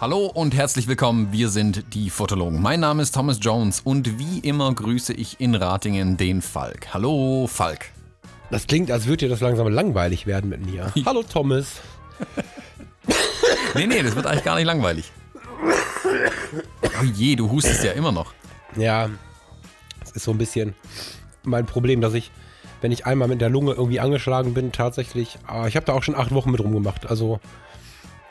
Hallo und herzlich willkommen, wir sind die Fotologen. Mein Name ist Thomas Jones und wie immer grüße ich in Ratingen den Falk. Hallo Falk. Das klingt, als würde dir das langsam langweilig werden mit mir. Hallo Thomas. nee, nee, das wird eigentlich gar nicht langweilig. Oh je, du hustest ja immer noch. Ja, das ist so ein bisschen mein Problem, dass ich, wenn ich einmal mit der Lunge irgendwie angeschlagen bin, tatsächlich, ah, ich habe da auch schon acht Wochen mit rumgemacht. Also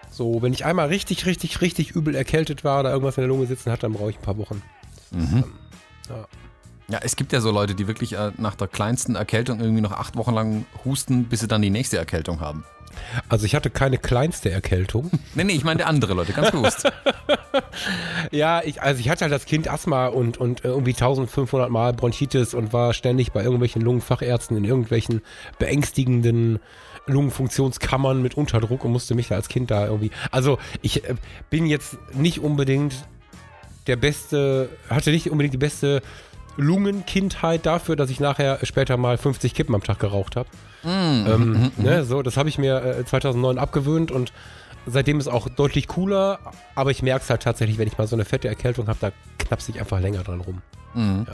so, wenn ich einmal richtig, richtig, richtig übel erkältet war oder irgendwas in der Lunge sitzen hat, dann brauche ich ein paar Wochen. Mhm. Ähm, ja. ja. es gibt ja so Leute, die wirklich äh, nach der kleinsten Erkältung irgendwie noch acht Wochen lang husten, bis sie dann die nächste Erkältung haben. Also ich hatte keine kleinste Erkältung. nee, nee, ich meine andere Leute, ganz bewusst. ja, ich, also ich hatte halt als Kind Asthma und, und irgendwie 1500 Mal Bronchitis und war ständig bei irgendwelchen Lungenfachärzten in irgendwelchen beängstigenden Lungenfunktionskammern mit Unterdruck und musste mich da als Kind da irgendwie. Also ich äh, bin jetzt nicht unbedingt der beste, hatte nicht unbedingt die beste Lungenkindheit dafür, dass ich nachher später mal 50 Kippen am Tag geraucht habe. Mm, ähm, mm, mm, ne, so, das habe ich mir äh, 2009 abgewöhnt und seitdem ist auch deutlich cooler, aber ich merke es halt tatsächlich, wenn ich mal so eine fette Erkältung habe, da knapse ich einfach länger dran rum. Ja.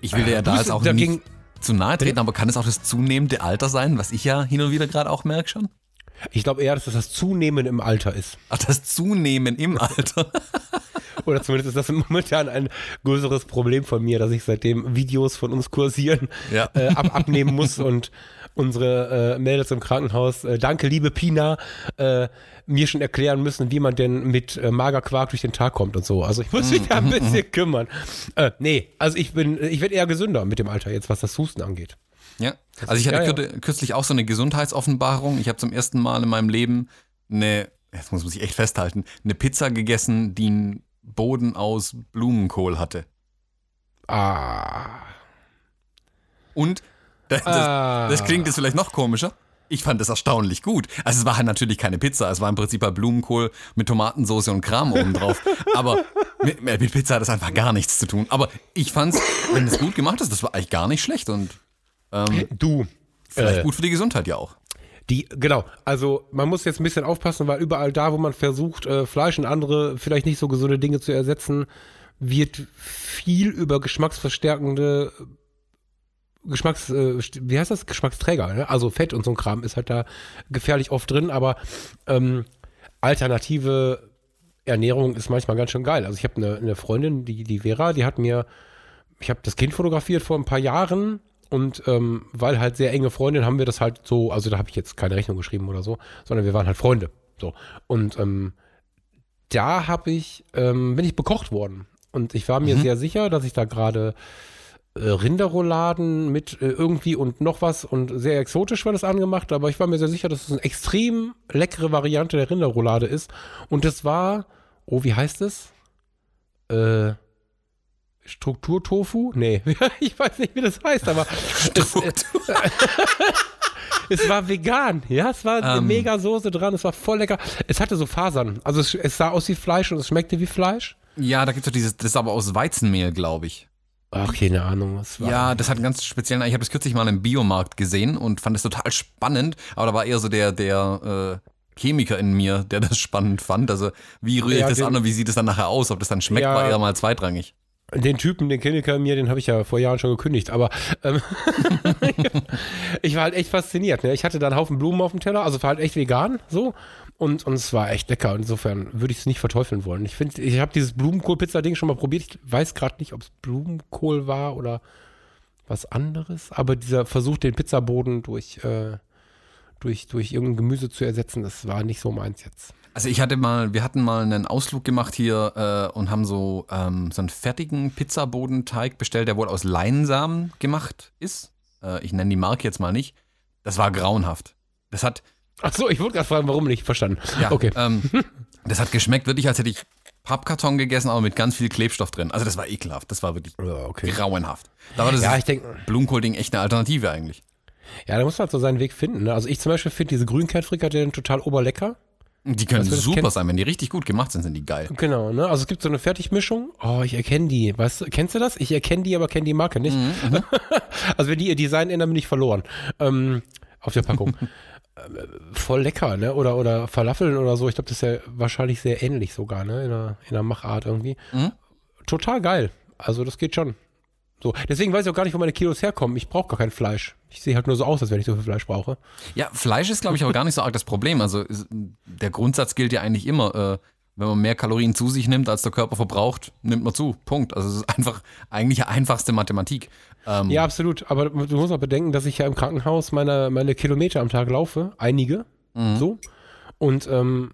Ich will ja da jetzt auch nicht zu nahe treten, aber kann es auch das zunehmende Alter sein, was ich ja hin und wieder gerade auch merke schon? Ich glaube eher, dass das das Zunehmen im Alter ist. Ach, das Zunehmen im Alter. Oder zumindest ist das momentan ein größeres Problem von mir, dass ich seitdem Videos von uns kursieren ja. äh, ab, abnehmen muss und unsere äh, Mädels im Krankenhaus, äh, danke liebe Pina, äh, mir schon erklären müssen, wie man denn mit äh, Magerquark durch den Tag kommt und so. Also ich muss mich da ein bisschen kümmern. Äh, nee, also ich bin, ich werde eher gesünder mit dem Alter jetzt, was das Husten angeht. Ja, also ich hatte geil, kürzlich auch so eine Gesundheitsoffenbarung. Ich habe zum ersten Mal in meinem Leben eine, jetzt muss man sich echt festhalten, eine Pizza gegessen, die Boden aus Blumenkohl hatte. Ah. Und das, ah. das, klingt jetzt vielleicht noch komischer. Ich fand das erstaunlich gut. Also es war halt natürlich keine Pizza, es war im Prinzip halt Blumenkohl mit Tomatensauce und Kram oben drauf. Aber mit, mit, Pizza hat das einfach gar nichts zu tun. Aber ich fand's, wenn es gut gemacht ist, das war eigentlich gar nicht schlecht und ähm, du vielleicht äh, gut für die Gesundheit ja auch. Die, genau, also man muss jetzt ein bisschen aufpassen, weil überall da, wo man versucht, äh, Fleisch und andere vielleicht nicht so gesunde Dinge zu ersetzen, wird viel über geschmacksverstärkende Geschmacks, äh, wie heißt das? Geschmacksträger, ne? Also Fett und so ein Kram ist halt da gefährlich oft drin, aber ähm, alternative Ernährung ist manchmal ganz schön geil. Also ich habe eine, eine Freundin, die, die Vera, die hat mir, ich habe das Kind fotografiert vor ein paar Jahren und ähm, weil halt sehr enge Freundin haben wir das halt so, also da habe ich jetzt keine Rechnung geschrieben oder so, sondern wir waren halt Freunde. So. Und ähm, da habe ich, ähm, bin ich bekocht worden. Und ich war mir mhm. sehr sicher, dass ich da gerade äh, Rinderrouladen mit äh, irgendwie und noch was und sehr exotisch war das angemacht, aber ich war mir sehr sicher, dass es eine extrem leckere Variante der Rinderroulade ist. Und das war, oh, wie heißt es? Äh, Strukturtofu? Nee, ich weiß nicht, wie das heißt, aber es, es, war vegan, ja, es war eine um. Ähm. mega Soße dran, es war voll lecker. Es hatte so Fasern, also es, es sah aus wie Fleisch und es schmeckte wie Fleisch. Ja, da gibt es doch dieses, das ist aber aus Weizenmehl, glaube ich. Ach, keine Ahnung, was war. Ja, das hat einen ganz speziellen. Ich habe es kürzlich mal im Biomarkt gesehen und fand es total spannend, aber da war eher so der, der äh, Chemiker in mir, der das spannend fand. Also, wie rühre ja, ich das den, an und wie sieht es dann nachher aus? Ob das dann schmeckt, ja, war eher mal zweitrangig. Den Typen, den in mir, den habe ich ja vor Jahren schon gekündigt, aber ähm, ich war halt echt fasziniert. Ne? Ich hatte da einen Haufen Blumen auf dem Teller, also war halt echt vegan, so. Und, und es war echt lecker. Insofern würde ich es nicht verteufeln wollen. Ich finde, ich habe dieses Blumenkohl-Pizza-Ding schon mal probiert. Ich weiß gerade nicht, ob es Blumenkohl war oder was anderes. Aber dieser Versuch, den Pizzaboden durch, äh, durch, durch irgendein Gemüse zu ersetzen, das war nicht so meins jetzt. Also ich hatte mal, wir hatten mal einen Ausflug gemacht hier äh, und haben so, ähm, so einen fertigen Pizzabodenteig bestellt, der wohl aus Leinsamen gemacht ist. Äh, ich nenne die Marke jetzt mal nicht. Das war grauenhaft. Das hat, Ach so, ich wollte gerade fragen, warum nicht verstanden. Ja, okay. Ähm, das hat geschmeckt wirklich, als hätte ich Pappkarton gegessen, aber mit ganz viel Klebstoff drin. Also das war ekelhaft. Das war wirklich okay. grauenhaft. Da war das ja, Blumenkohl-Ding echt eine Alternative eigentlich. Ja, da muss man halt so seinen Weg finden. Ne? Also ich zum Beispiel finde diese Grünkernfrikadellen total oberlecker. Die können das super sein, wenn die richtig gut gemacht sind, sind die geil. Genau, ne? Also es gibt so eine Fertigmischung. Oh, ich erkenne die. Weißt du, kennst du das? Ich erkenne die, aber kenne die Marke nicht. also wenn die ihr Design ändern, bin ich verloren. Ähm, auf der Packung. Ähm, Voll lecker, ne? Oder, oder Falafeln oder so. Ich glaube, das ist ja wahrscheinlich sehr ähnlich sogar, ne? In der, in der Machart irgendwie. Mhm. Total geil. Also das geht schon. So, deswegen weiß ich auch gar nicht, wo meine Kilos herkommen. Ich brauche gar kein Fleisch. Ich sehe halt nur so aus, als wenn ich so viel Fleisch brauche. Ja, Fleisch ist, glaube ich, aber gar nicht so arg das Problem. Also der Grundsatz gilt ja eigentlich immer, äh, wenn man mehr Kalorien zu sich nimmt, als der Körper verbraucht, nimmt man zu. Punkt. Also es ist einfach eigentlich die einfachste Mathematik. Ähm, Ja, absolut. Aber du musst auch bedenken, dass ich ja im Krankenhaus meine, meine Kilometer am Tag laufe. Einige. So. Und ähm,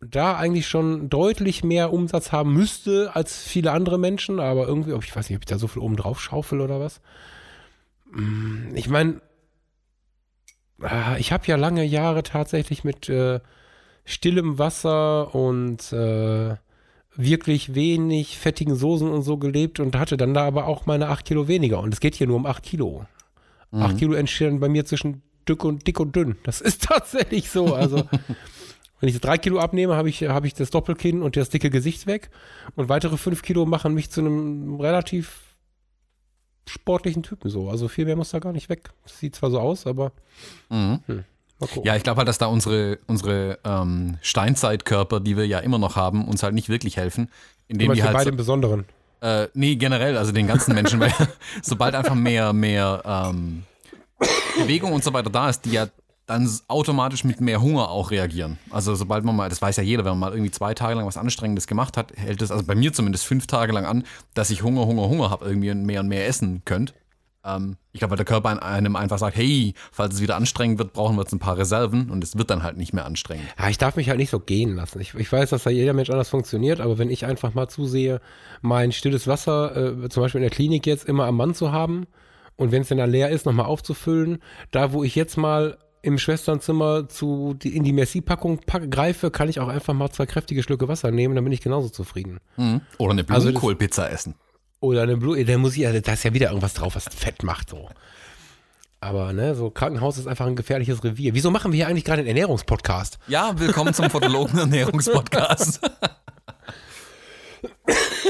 da eigentlich schon deutlich mehr Umsatz haben müsste als viele andere Menschen. Aber irgendwie, ob ich weiß nicht, ob ich da so viel oben drauf schaufel oder was. Mm, Ich meine, ich habe ja lange Jahre tatsächlich mit äh, stillem Wasser und äh, wirklich wenig fettigen Soßen und so gelebt und hatte dann da aber auch meine 8 Kilo weniger. Und es geht hier nur um 8 Kilo. 8 Kilo entstehen bei mir zwischen dick und dick und dünn. Das ist tatsächlich so. Also, wenn ich jetzt 3 Kilo abnehme, habe ich, habe ich das Doppelkinn und das dicke Gesicht weg. Und weitere 5 Kilo machen mich zu einem relativ sportlichen Typen so. Also viel mehr muss da gar nicht weg. Sieht zwar so aus, aber Mhm. gucken. Ja, ich glaube halt, dass da unsere, unsere ähm, Steinzeitkörper, die wir ja immer noch haben, uns halt nicht wirklich helfen. Indem die halt beide so, im Besonderen. Äh, nee, generell, also den ganzen Menschen, weil sobald einfach mehr, mehr ähm, Bewegung und so weiter da ist, die ja dann automatisch mit mehr Hunger auch reagieren. Also sobald man mal, das weiß ja jeder, wenn man mal irgendwie zwei Tage lang was Anstrengendes gemacht hat, hält es, also bei mir zumindest fünf Tage lang an, dass ich Hunger, Hunger, Hunger habe irgendwie mehr und mehr essen könnt. Ähm, ich glaube, weil der Körper einem einfach sagt, hey, falls es wieder anstrengend wird, brauchen wir jetzt ein paar Reserven und es wird dann halt nicht mehr anstrengend. Ja, ich darf mich halt nicht so gehen lassen. Ich, ich weiß, dass da jeder Mensch anders funktioniert, aber wenn ich einfach mal zusehe, mein stilles Wasser, äh, zum Beispiel in der Klinik jetzt, immer am Mann zu haben und wenn es dann leer ist, nochmal aufzufüllen, da wo ich jetzt mal im Schwesternzimmer zu die, in die Merci-Packung pack- greife, kann ich auch einfach mal zwei kräftige Schlücke Wasser nehmen, dann bin ich genauso zufrieden. Mhm. Oder eine Also Blumenkohlpizza essen. Oder eine Blue, da muss ich, ja- da ist ja wieder irgendwas drauf, was fett macht so. Aber ne, so Krankenhaus ist einfach ein gefährliches Revier. Wieso machen wir hier eigentlich gerade einen Ernährungspodcast? Ja, willkommen zum Fotologen-Ernährungspodcast.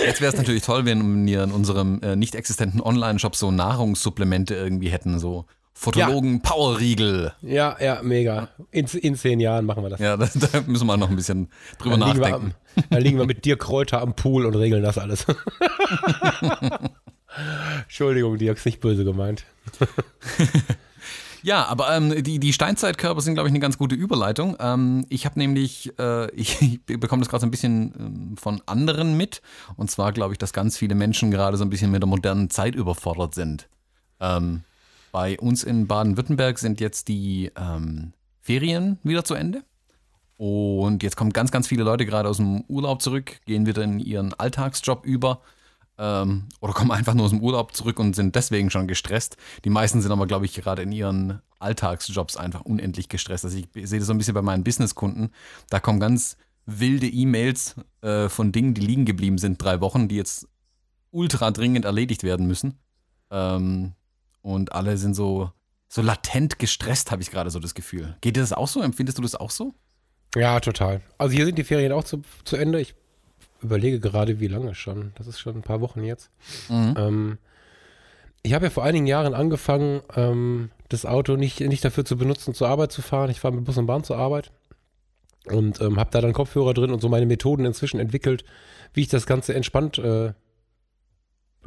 Jetzt wäre es natürlich toll, wenn wir in unserem äh, nicht existenten Online-Shop so Nahrungssupplemente irgendwie hätten, so Fotologen-Powerriegel. Ja, ja, mega. In, in zehn Jahren machen wir das. Ja, da, da müssen wir noch ein bisschen drüber Dann nachdenken. am, dann liegen wir mit dir Kräuter am Pool und regeln das alles. Entschuldigung, Dirk, ist nicht böse gemeint. Ja, aber ähm, die, die Steinzeitkörper sind, glaube ich, eine ganz gute Überleitung. Ähm, ich habe nämlich, äh, ich, ich bekomme das gerade so ein bisschen ähm, von anderen mit. Und zwar glaube ich, dass ganz viele Menschen gerade so ein bisschen mit der modernen Zeit überfordert sind. Ähm, bei uns in Baden-Württemberg sind jetzt die ähm, Ferien wieder zu Ende. Und jetzt kommen ganz, ganz viele Leute gerade aus dem Urlaub zurück, gehen wieder in ihren Alltagsjob über ähm, oder kommen einfach nur aus dem Urlaub zurück und sind deswegen schon gestresst. Die meisten sind aber, glaube ich, gerade in ihren Alltagsjobs einfach unendlich gestresst. Also ich sehe das so ein bisschen bei meinen Businesskunden. Da kommen ganz wilde E-Mails äh, von Dingen, die liegen geblieben sind, drei Wochen, die jetzt ultra dringend erledigt werden müssen. Ähm, und alle sind so, so latent gestresst, habe ich gerade so das Gefühl. Geht dir das auch so? Empfindest du das auch so? Ja, total. Also hier sind die Ferien auch zu, zu Ende. Ich überlege gerade, wie lange schon. Das ist schon ein paar Wochen jetzt. Mhm. Ähm, ich habe ja vor einigen Jahren angefangen, ähm, das Auto nicht, nicht dafür zu benutzen, zur Arbeit zu fahren. Ich fahre mit Bus und Bahn zur Arbeit und ähm, habe da dann Kopfhörer drin und so meine Methoden inzwischen entwickelt, wie ich das Ganze entspannt, äh,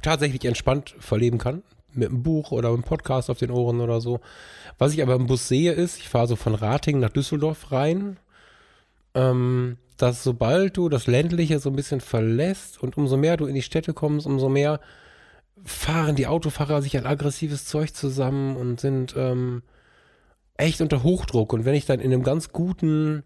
tatsächlich entspannt verleben kann. Mit einem Buch oder einem Podcast auf den Ohren oder so. Was ich aber im Bus sehe, ist, ich fahre so von Ratingen nach Düsseldorf rein, ähm, dass sobald du das Ländliche so ein bisschen verlässt und umso mehr du in die Städte kommst, umso mehr fahren die Autofahrer sich ein aggressives Zeug zusammen und sind ähm, echt unter Hochdruck. Und wenn ich dann in einem ganz guten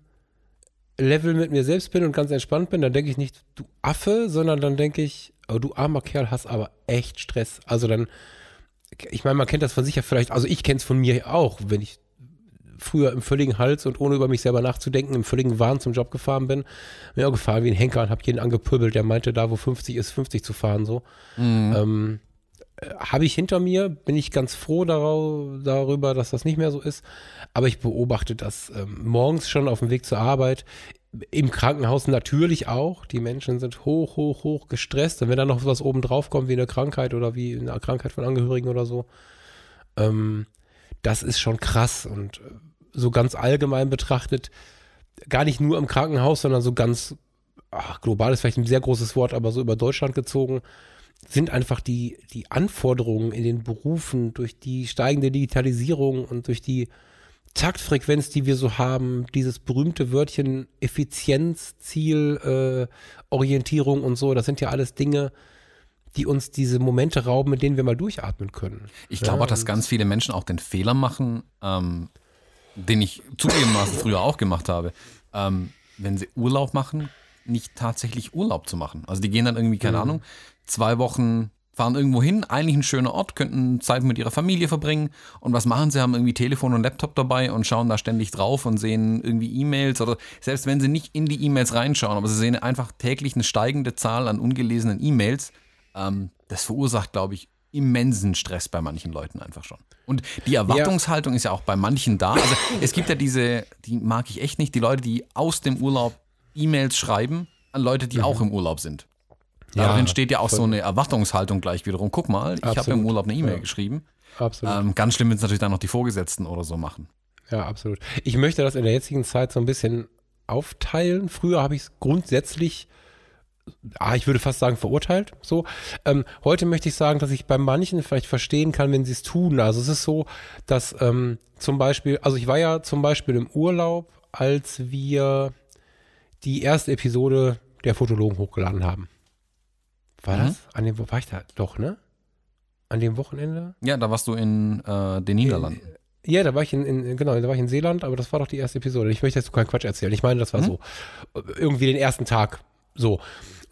Level mit mir selbst bin und ganz entspannt bin, dann denke ich nicht, du Affe, sondern dann denke ich, oh, du armer Kerl, hast aber echt Stress. Also dann, ich meine, man kennt das von sich ja vielleicht, also ich kenne es von mir auch, wenn ich früher im völligen Hals und ohne über mich selber nachzudenken, im völligen Wahn zum Job gefahren bin. Bin auch gefahren wie ein Henker und habe jeden angepöbelt, der meinte, da wo 50 ist, 50 zu fahren, so. Ähm, äh, habe ich hinter mir, bin ich ganz froh darüber, dass das nicht mehr so ist. Aber ich beobachte das ähm, morgens schon auf dem Weg zur Arbeit, im Krankenhaus natürlich auch. Die Menschen sind hoch, hoch, hoch gestresst. Und wenn da noch was oben drauf kommt, wie eine Krankheit oder wie eine Krankheit von Angehörigen oder so, ähm, das ist schon krass. Und äh, so ganz allgemein betrachtet, gar nicht nur im Krankenhaus, sondern so ganz ach, global ist vielleicht ein sehr großes Wort, aber so über Deutschland gezogen, sind einfach die, die Anforderungen in den Berufen durch die steigende Digitalisierung und durch die Taktfrequenz, die wir so haben, dieses berühmte Wörtchen Effizienz, Ziel, äh, Orientierung und so, das sind ja alles Dinge, die uns diese Momente rauben, mit denen wir mal durchatmen können. Ich glaube auch, dass ganz viele Menschen auch den Fehler machen, ähm, den ich zugegebenermaßen früher auch gemacht habe. Ähm, wenn sie Urlaub machen, nicht tatsächlich Urlaub zu machen. Also die gehen dann irgendwie, keine mhm. Ahnung, zwei Wochen fahren irgendwo hin, eigentlich ein schöner Ort, könnten Zeit mit ihrer Familie verbringen. Und was machen sie? Haben irgendwie Telefon und Laptop dabei und schauen da ständig drauf und sehen irgendwie E-Mails oder selbst wenn sie nicht in die E-Mails reinschauen, aber sie sehen einfach täglich eine steigende Zahl an ungelesenen E-Mails. Ähm, das verursacht, glaube ich, immensen Stress bei manchen Leuten einfach schon. Und die Erwartungshaltung ja. ist ja auch bei manchen da. Also es gibt ja diese, die mag ich echt nicht, die Leute, die aus dem Urlaub E-Mails schreiben an Leute, die mhm. auch im Urlaub sind. Darin ja, entsteht ja auch voll. so eine Erwartungshaltung gleich wiederum. Guck mal, ich habe im Urlaub eine E-Mail ja. geschrieben. Absolut. Ähm, ganz schlimm, wenn es natürlich dann noch die Vorgesetzten oder so machen. Ja, absolut. Ich möchte das in der jetzigen Zeit so ein bisschen aufteilen. Früher habe ich es grundsätzlich, ah, ich würde fast sagen, verurteilt. So. Ähm, heute möchte ich sagen, dass ich bei manchen vielleicht verstehen kann, wenn sie es tun. Also es ist so, dass ähm, zum Beispiel, also ich war ja zum Beispiel im Urlaub, als wir die erste Episode der Fotologen hochgeladen haben. War mhm. das? An dem, wo war ich da? Doch, ne? An dem Wochenende? Ja, da warst du in äh, den Niederlanden. Ja, da war ich in, in, genau, da war ich in Seeland, aber das war doch die erste Episode. Ich möchte jetzt keinen Quatsch erzählen. Ich meine, das war mhm. so. Irgendwie den ersten Tag. So.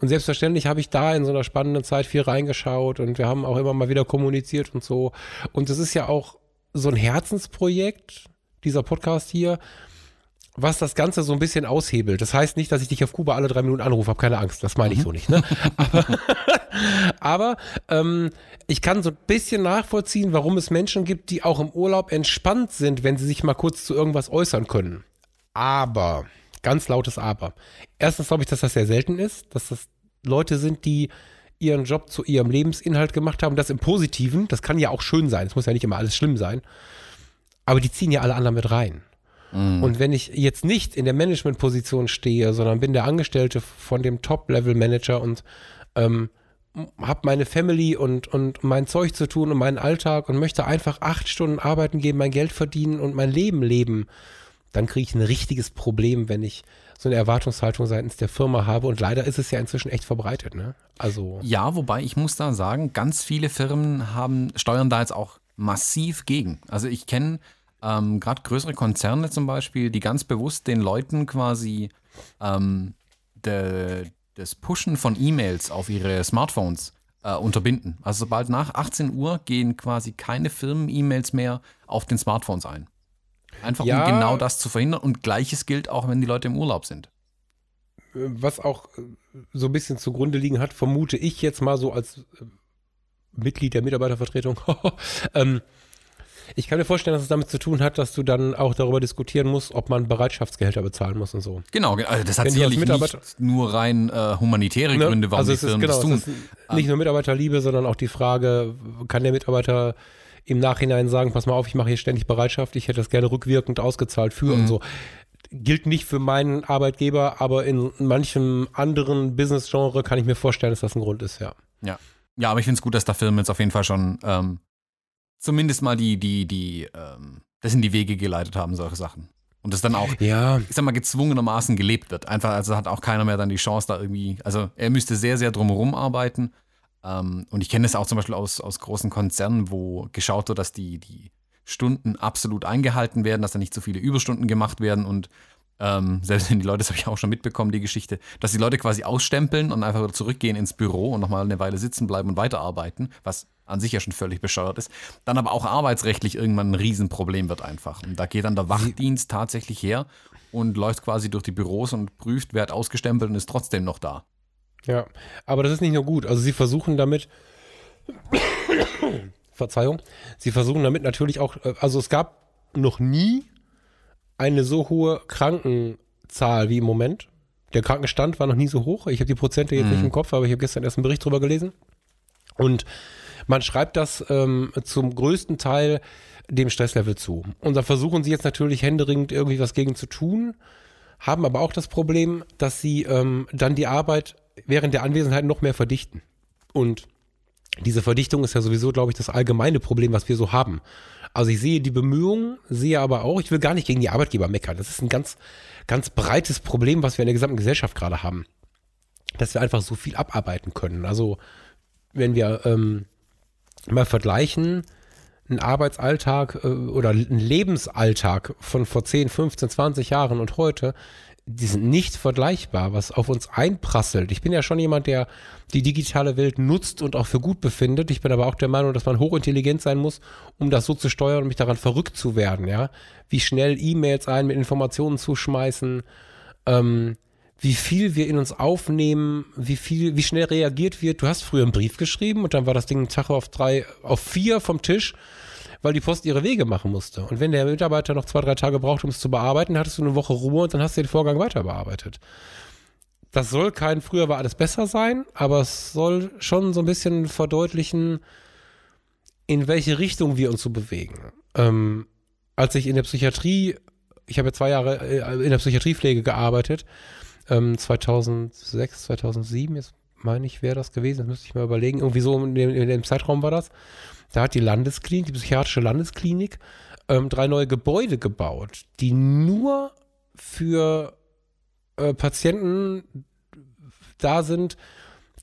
Und selbstverständlich habe ich da in so einer spannenden Zeit viel reingeschaut und wir haben auch immer mal wieder kommuniziert und so. Und es ist ja auch so ein Herzensprojekt, dieser Podcast hier was das Ganze so ein bisschen aushebelt. Das heißt nicht, dass ich dich auf Kuba alle drei Minuten anrufe, hab keine Angst, das meine ich mhm. so nicht. Ne? Aber, aber ähm, ich kann so ein bisschen nachvollziehen, warum es Menschen gibt, die auch im Urlaub entspannt sind, wenn sie sich mal kurz zu irgendwas äußern können. Aber, ganz lautes Aber. Erstens glaube ich, dass das sehr selten ist, dass das Leute sind, die ihren Job zu ihrem Lebensinhalt gemacht haben. Das im Positiven, das kann ja auch schön sein, es muss ja nicht immer alles schlimm sein. Aber die ziehen ja alle anderen mit rein. Mhm. Und wenn ich jetzt nicht in der Managementposition stehe, sondern bin der Angestellte von dem Top-Level-Manager und ähm, habe meine Family und, und mein Zeug zu tun und meinen Alltag und möchte einfach acht Stunden arbeiten gehen, mein Geld verdienen und mein Leben leben, dann kriege ich ein richtiges Problem, wenn ich so eine Erwartungshaltung seitens der Firma habe. Und leider ist es ja inzwischen echt verbreitet, ne? Also. Ja, wobei ich muss da sagen, ganz viele Firmen haben, steuern da jetzt auch massiv gegen. Also ich kenne ähm, gerade größere Konzerne zum Beispiel, die ganz bewusst den Leuten quasi ähm, de, das Pushen von E-Mails auf ihre Smartphones äh, unterbinden. Also sobald nach 18 Uhr gehen quasi keine Firmen-E-Mails mehr auf den Smartphones ein. Einfach ja, um genau das zu verhindern. Und gleiches gilt auch, wenn die Leute im Urlaub sind. Was auch äh, so ein bisschen zugrunde liegen hat, vermute ich jetzt mal so als äh, Mitglied der Mitarbeitervertretung, ähm, ich kann mir vorstellen, dass es damit zu tun hat, dass du dann auch darüber diskutieren musst, ob man Bereitschaftsgehälter bezahlen muss und so. Genau, also das hat Wenn sicherlich nicht nur rein äh, humanitäre ne? Gründe, warum also die Firmen genau, das tun. nicht nur Mitarbeiterliebe, sondern auch die Frage, kann der Mitarbeiter im Nachhinein sagen, pass mal auf, ich mache hier ständig Bereitschaft, ich hätte das gerne rückwirkend ausgezahlt für mhm. und so. Gilt nicht für meinen Arbeitgeber, aber in manchem anderen Business-Genre kann ich mir vorstellen, dass das ein Grund ist, ja. Ja. Ja, aber ich finde es gut, dass da Firmen jetzt auf jeden Fall schon ähm, zumindest mal die, die, die, ähm, das in die Wege geleitet haben, solche Sachen. Und das dann auch, ja. ich sag mal, gezwungenermaßen gelebt wird. Einfach, also hat auch keiner mehr dann die Chance, da irgendwie, also er müsste sehr, sehr drumherum arbeiten. Ähm, und ich kenne das auch zum Beispiel aus, aus großen Konzernen, wo geschaut wird, dass die, die Stunden absolut eingehalten werden, dass da nicht zu viele Überstunden gemacht werden und ähm, selbst wenn die Leute, das habe ich auch schon mitbekommen, die Geschichte, dass die Leute quasi ausstempeln und einfach wieder zurückgehen ins Büro und nochmal eine Weile sitzen bleiben und weiterarbeiten, was an sich ja schon völlig bescheuert ist, dann aber auch arbeitsrechtlich irgendwann ein Riesenproblem wird einfach. Und da geht dann der Wachdienst tatsächlich her und läuft quasi durch die Büros und prüft, wer hat ausgestempelt und ist trotzdem noch da. Ja, aber das ist nicht nur gut. Also sie versuchen damit Verzeihung. Sie versuchen damit natürlich auch, äh, also es gab noch nie eine so hohe Krankenzahl wie im Moment. Der Krankenstand war noch nie so hoch. Ich habe die Prozente jetzt mhm. nicht im Kopf, aber ich habe gestern erst einen Bericht drüber gelesen. Und man schreibt das ähm, zum größten Teil dem Stresslevel zu. Und da versuchen sie jetzt natürlich händeringend irgendwie was gegen zu tun, haben aber auch das Problem, dass sie ähm, dann die Arbeit während der Anwesenheit noch mehr verdichten. Und diese Verdichtung ist ja sowieso, glaube ich, das allgemeine Problem, was wir so haben. Also ich sehe die Bemühungen, sehe aber auch, ich will gar nicht gegen die Arbeitgeber meckern. Das ist ein ganz, ganz breites Problem, was wir in der gesamten Gesellschaft gerade haben. Dass wir einfach so viel abarbeiten können. Also wenn wir ähm, mal vergleichen, einen Arbeitsalltag äh, oder einen Lebensalltag von vor 10, 15, 20 Jahren und heute, die sind nicht vergleichbar, was auf uns einprasselt. Ich bin ja schon jemand, der die digitale Welt nutzt und auch für gut befindet. Ich bin aber auch der Meinung, dass man hochintelligent sein muss, um das so zu steuern und mich daran verrückt zu werden, ja. Wie schnell E-Mails ein mit Informationen zu schmeißen, ähm, wie viel wir in uns aufnehmen, wie viel, wie schnell reagiert wird. Du hast früher einen Brief geschrieben und dann war das Ding einen Tag auf drei, auf vier vom Tisch, weil die Post ihre Wege machen musste. Und wenn der Mitarbeiter noch zwei, drei Tage braucht, um es zu bearbeiten, hattest du eine Woche Ruhe und dann hast du den Vorgang weiter bearbeitet. Das soll kein früher war alles besser sein, aber es soll schon so ein bisschen verdeutlichen, in welche Richtung wir uns so bewegen. Ähm, als ich in der Psychiatrie, ich habe ja zwei Jahre äh, in der Psychiatriepflege gearbeitet, ähm, 2006, 2007, jetzt meine ich, wäre das gewesen, das müsste ich mal überlegen. Irgendwie so in dem, in dem Zeitraum war das. Da hat die Landesklinik, die psychiatrische Landesklinik, ähm, drei neue Gebäude gebaut, die nur für äh, Patienten da sind,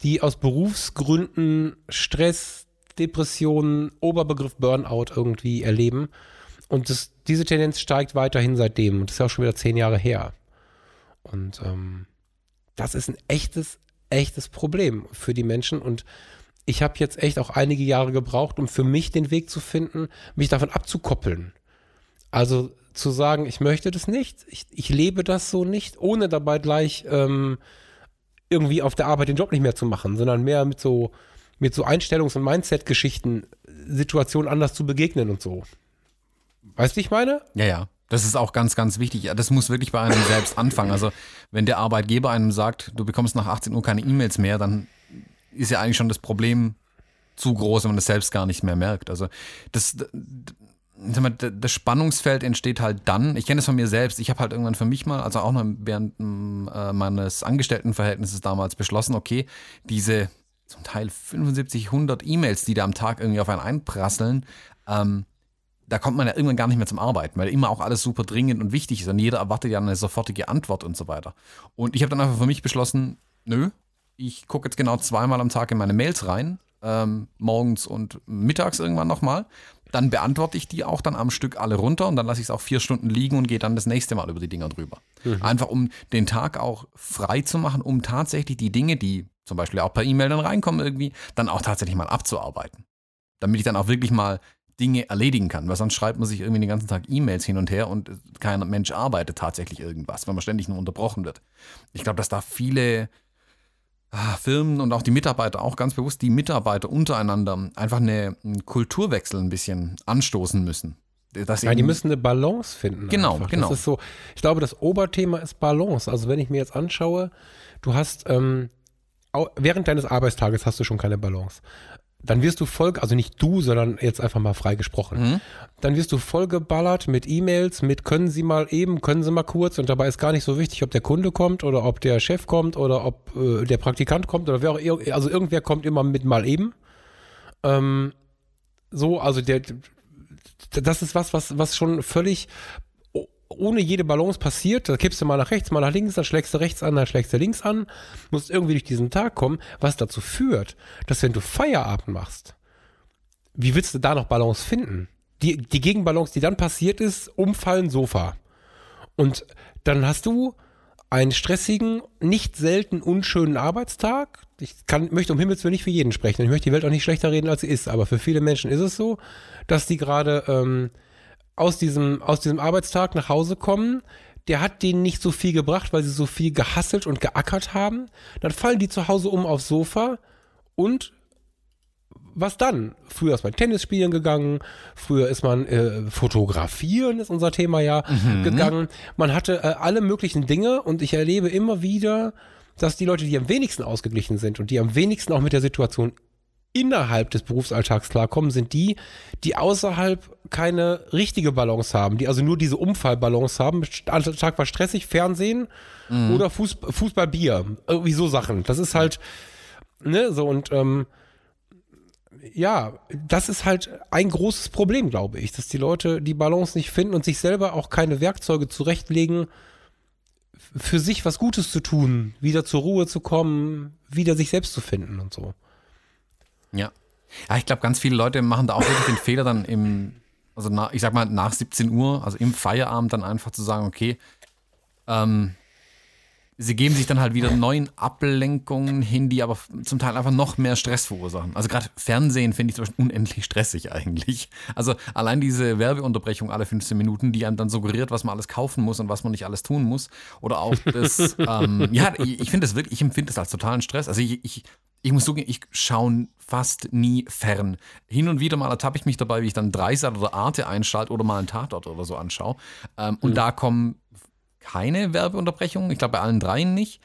die aus Berufsgründen Stress, Depressionen, Oberbegriff Burnout irgendwie erleben. Und das, diese Tendenz steigt weiterhin seitdem. Und das ist ja auch schon wieder zehn Jahre her. Und ähm, das ist ein echtes, echtes Problem für die Menschen. Und ich habe jetzt echt auch einige Jahre gebraucht, um für mich den Weg zu finden, mich davon abzukoppeln. Also zu sagen, ich möchte das nicht, ich, ich lebe das so nicht, ohne dabei gleich ähm, irgendwie auf der Arbeit den Job nicht mehr zu machen, sondern mehr mit so, mit so Einstellungs- und Mindset-Geschichten Situationen anders zu begegnen und so. Weißt du, ich meine? Ja, ja. Das ist auch ganz, ganz wichtig. Das muss wirklich bei einem selbst anfangen. Also, wenn der Arbeitgeber einem sagt, du bekommst nach 18 Uhr keine E-Mails mehr, dann ist ja eigentlich schon das Problem zu groß, wenn man das selbst gar nicht mehr merkt. Also, das, das Spannungsfeld entsteht halt dann. Ich kenne das von mir selbst. Ich habe halt irgendwann für mich mal, also auch noch während äh, meines Angestelltenverhältnisses damals beschlossen, okay, diese zum Teil 75, 100 E-Mails, die da am Tag irgendwie auf einen einprasseln, ähm, da kommt man ja irgendwann gar nicht mehr zum Arbeiten, weil immer auch alles super dringend und wichtig ist und jeder erwartet ja eine sofortige Antwort und so weiter. Und ich habe dann einfach für mich beschlossen, nö, ich gucke jetzt genau zweimal am Tag in meine Mails rein, ähm, morgens und mittags irgendwann nochmal. Dann beantworte ich die auch dann am Stück alle runter und dann lasse ich es auch vier Stunden liegen und gehe dann das nächste Mal über die Dinger drüber. Mhm. Einfach um den Tag auch frei zu machen, um tatsächlich die Dinge, die zum Beispiel auch per E-Mail dann reinkommen irgendwie, dann auch tatsächlich mal abzuarbeiten. Damit ich dann auch wirklich mal Dinge erledigen kann. Weil sonst schreibt man sich irgendwie den ganzen Tag E-Mails hin und her und kein Mensch arbeitet tatsächlich irgendwas, weil man ständig nur unterbrochen wird. Ich glaube, dass da viele ah, Firmen und auch die Mitarbeiter auch ganz bewusst die Mitarbeiter untereinander einfach eine, einen Kulturwechsel ein bisschen anstoßen müssen. ja, die müssen eine Balance finden. Genau, einfach. genau. Das ist so, ich glaube, das Oberthema ist Balance. Also wenn ich mir jetzt anschaue, du hast ähm, während deines Arbeitstages hast du schon keine Balance dann wirst du voll, also nicht du, sondern jetzt einfach mal frei gesprochen. Mhm. Dann wirst du vollgeballert mit E-Mails, mit können Sie mal eben, können Sie mal kurz und dabei ist gar nicht so wichtig, ob der Kunde kommt oder ob der Chef kommt oder ob äh, der Praktikant kommt oder wer auch, also irgendwer kommt immer mit mal eben. Ähm, so, also der, das ist was, was, was schon völlig ohne jede Balance passiert, da kippst du mal nach rechts, mal nach links, dann schlägst du rechts an, dann schlägst du links an, musst irgendwie durch diesen Tag kommen, was dazu führt, dass wenn du Feierabend machst, wie willst du da noch Balance finden? Die, die Gegenbalance, die dann passiert ist, umfallen Sofa. Und dann hast du einen stressigen, nicht selten unschönen Arbeitstag. Ich kann, möchte um Himmels Willen nicht für jeden sprechen. Ich möchte die Welt auch nicht schlechter reden, als sie ist. Aber für viele Menschen ist es so, dass die gerade ähm, aus diesem, aus diesem Arbeitstag nach Hause kommen, der hat denen nicht so viel gebracht, weil sie so viel gehasselt und geackert haben. Dann fallen die zu Hause um aufs Sofa und was dann? Früher ist man Tennis spielen gegangen, früher ist man äh, fotografieren, ist unser Thema ja, mhm. gegangen. Man hatte äh, alle möglichen Dinge und ich erlebe immer wieder, dass die Leute, die am wenigsten ausgeglichen sind und die am wenigsten auch mit der Situation innerhalb des Berufsalltags klarkommen, sind die, die außerhalb keine richtige Balance haben, die also nur diese Umfallbalance haben. Der Tag war stressig, Fernsehen mhm. oder Fußball, Fußball, Bier. Irgendwie so Sachen. Das ist halt, ne, so und ähm, ja, das ist halt ein großes Problem, glaube ich, dass die Leute die Balance nicht finden und sich selber auch keine Werkzeuge zurechtlegen, für sich was Gutes zu tun, wieder zur Ruhe zu kommen, wieder sich selbst zu finden und so. Ja. Ja, ich glaube, ganz viele Leute machen da auch wirklich den Fehler dann im, also nach, ich sag mal nach 17 Uhr, also im Feierabend dann einfach zu sagen, okay, ähm, sie geben sich dann halt wieder neuen Ablenkungen hin, die aber zum Teil einfach noch mehr Stress verursachen. Also gerade Fernsehen finde ich zum Beispiel unendlich stressig eigentlich. Also allein diese Werbeunterbrechung alle 15 Minuten, die einem dann suggeriert, was man alles kaufen muss und was man nicht alles tun muss. Oder auch das, ähm, ja, ich, finde das wirklich, ich empfinde das als totalen Stress. Also ich, ich, ich muss zugeben, ich schaue fast nie fern. Hin und wieder mal ertappe ich mich dabei, wie ich dann Dreisat oder Arte einschalte oder mal einen Tatort oder so anschaue. Ähm, mhm. Und da kommen keine Werbeunterbrechungen. Ich glaube, bei allen dreien nicht.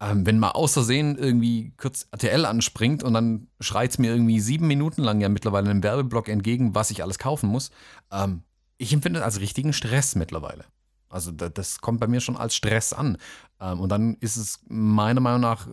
Ähm, wenn mal außersehen irgendwie kurz RTL anspringt und dann schreit es mir irgendwie sieben Minuten lang ja mittlerweile einem Werbeblock entgegen, was ich alles kaufen muss. Ähm, ich empfinde das als richtigen Stress mittlerweile. Also das, das kommt bei mir schon als Stress an. Ähm, und dann ist es meiner Meinung nach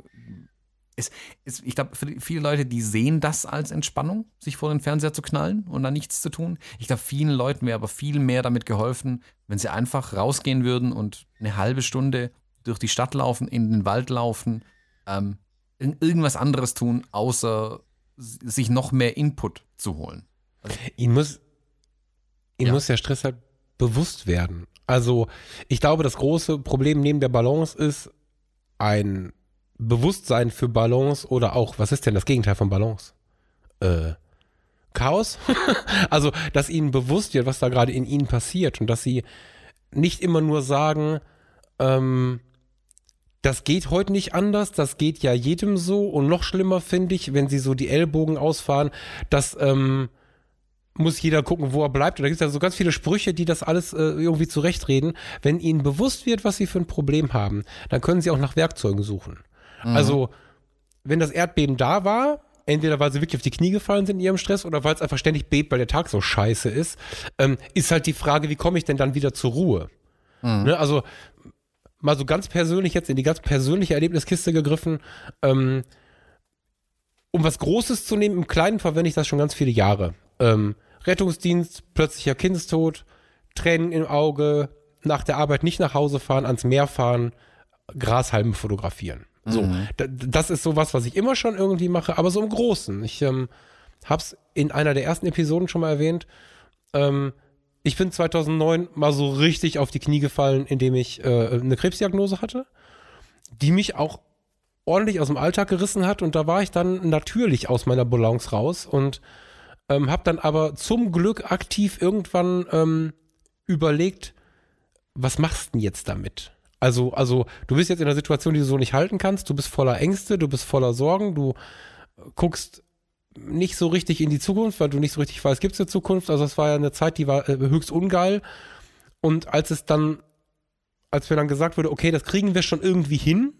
es, es, ich glaube, viele Leute, die sehen das als Entspannung, sich vor den Fernseher zu knallen und dann nichts zu tun. Ich glaube, vielen Leuten wäre aber viel mehr damit geholfen, wenn sie einfach rausgehen würden und eine halbe Stunde durch die Stadt laufen, in den Wald laufen, ähm, irgendwas anderes tun, außer sich noch mehr Input zu holen. Also, ihn muss, ihn ja. muss der Stress halt bewusst werden. Also, ich glaube, das große Problem neben der Balance ist ein Bewusstsein für Balance oder auch, was ist denn das Gegenteil von Balance? Äh, Chaos? also, dass ihnen bewusst wird, was da gerade in ihnen passiert und dass sie nicht immer nur sagen, ähm, das geht heute nicht anders, das geht ja jedem so und noch schlimmer finde ich, wenn sie so die Ellbogen ausfahren, dass ähm, muss jeder gucken, wo er bleibt. Und da gibt es ja so ganz viele Sprüche, die das alles äh, irgendwie zurechtreden. Wenn ihnen bewusst wird, was sie für ein Problem haben, dann können sie auch nach Werkzeugen suchen. Mhm. Also, wenn das Erdbeben da war, entweder weil sie wirklich auf die Knie gefallen sind in ihrem Stress oder weil es einfach ständig bebt, weil der Tag so scheiße ist, ähm, ist halt die Frage, wie komme ich denn dann wieder zur Ruhe? Mhm. Ne? Also, mal so ganz persönlich jetzt in die ganz persönliche Erlebniskiste gegriffen, ähm, um was Großes zu nehmen, im Kleinen verwende ich das schon ganz viele Jahre. Ähm, Rettungsdienst, plötzlicher Kindstod, Tränen im Auge, nach der Arbeit nicht nach Hause fahren, ans Meer fahren, Grashalme fotografieren. So, mhm. das ist sowas, was ich immer schon irgendwie mache, aber so im Großen. Ich ähm, habe es in einer der ersten Episoden schon mal erwähnt. Ähm, ich bin 2009 mal so richtig auf die Knie gefallen, indem ich äh, eine Krebsdiagnose hatte, die mich auch ordentlich aus dem Alltag gerissen hat. Und da war ich dann natürlich aus meiner Balance raus und ähm, habe dann aber zum Glück aktiv irgendwann ähm, überlegt, was machst du denn jetzt damit? Also, also du bist jetzt in einer Situation, die du so nicht halten kannst. Du bist voller Ängste, du bist voller Sorgen, du guckst nicht so richtig in die Zukunft, weil du nicht so richtig weißt, gibt es eine Zukunft. Also es war ja eine Zeit, die war äh, höchst ungeil. Und als es dann, als mir dann gesagt wurde, okay, das kriegen wir schon irgendwie hin,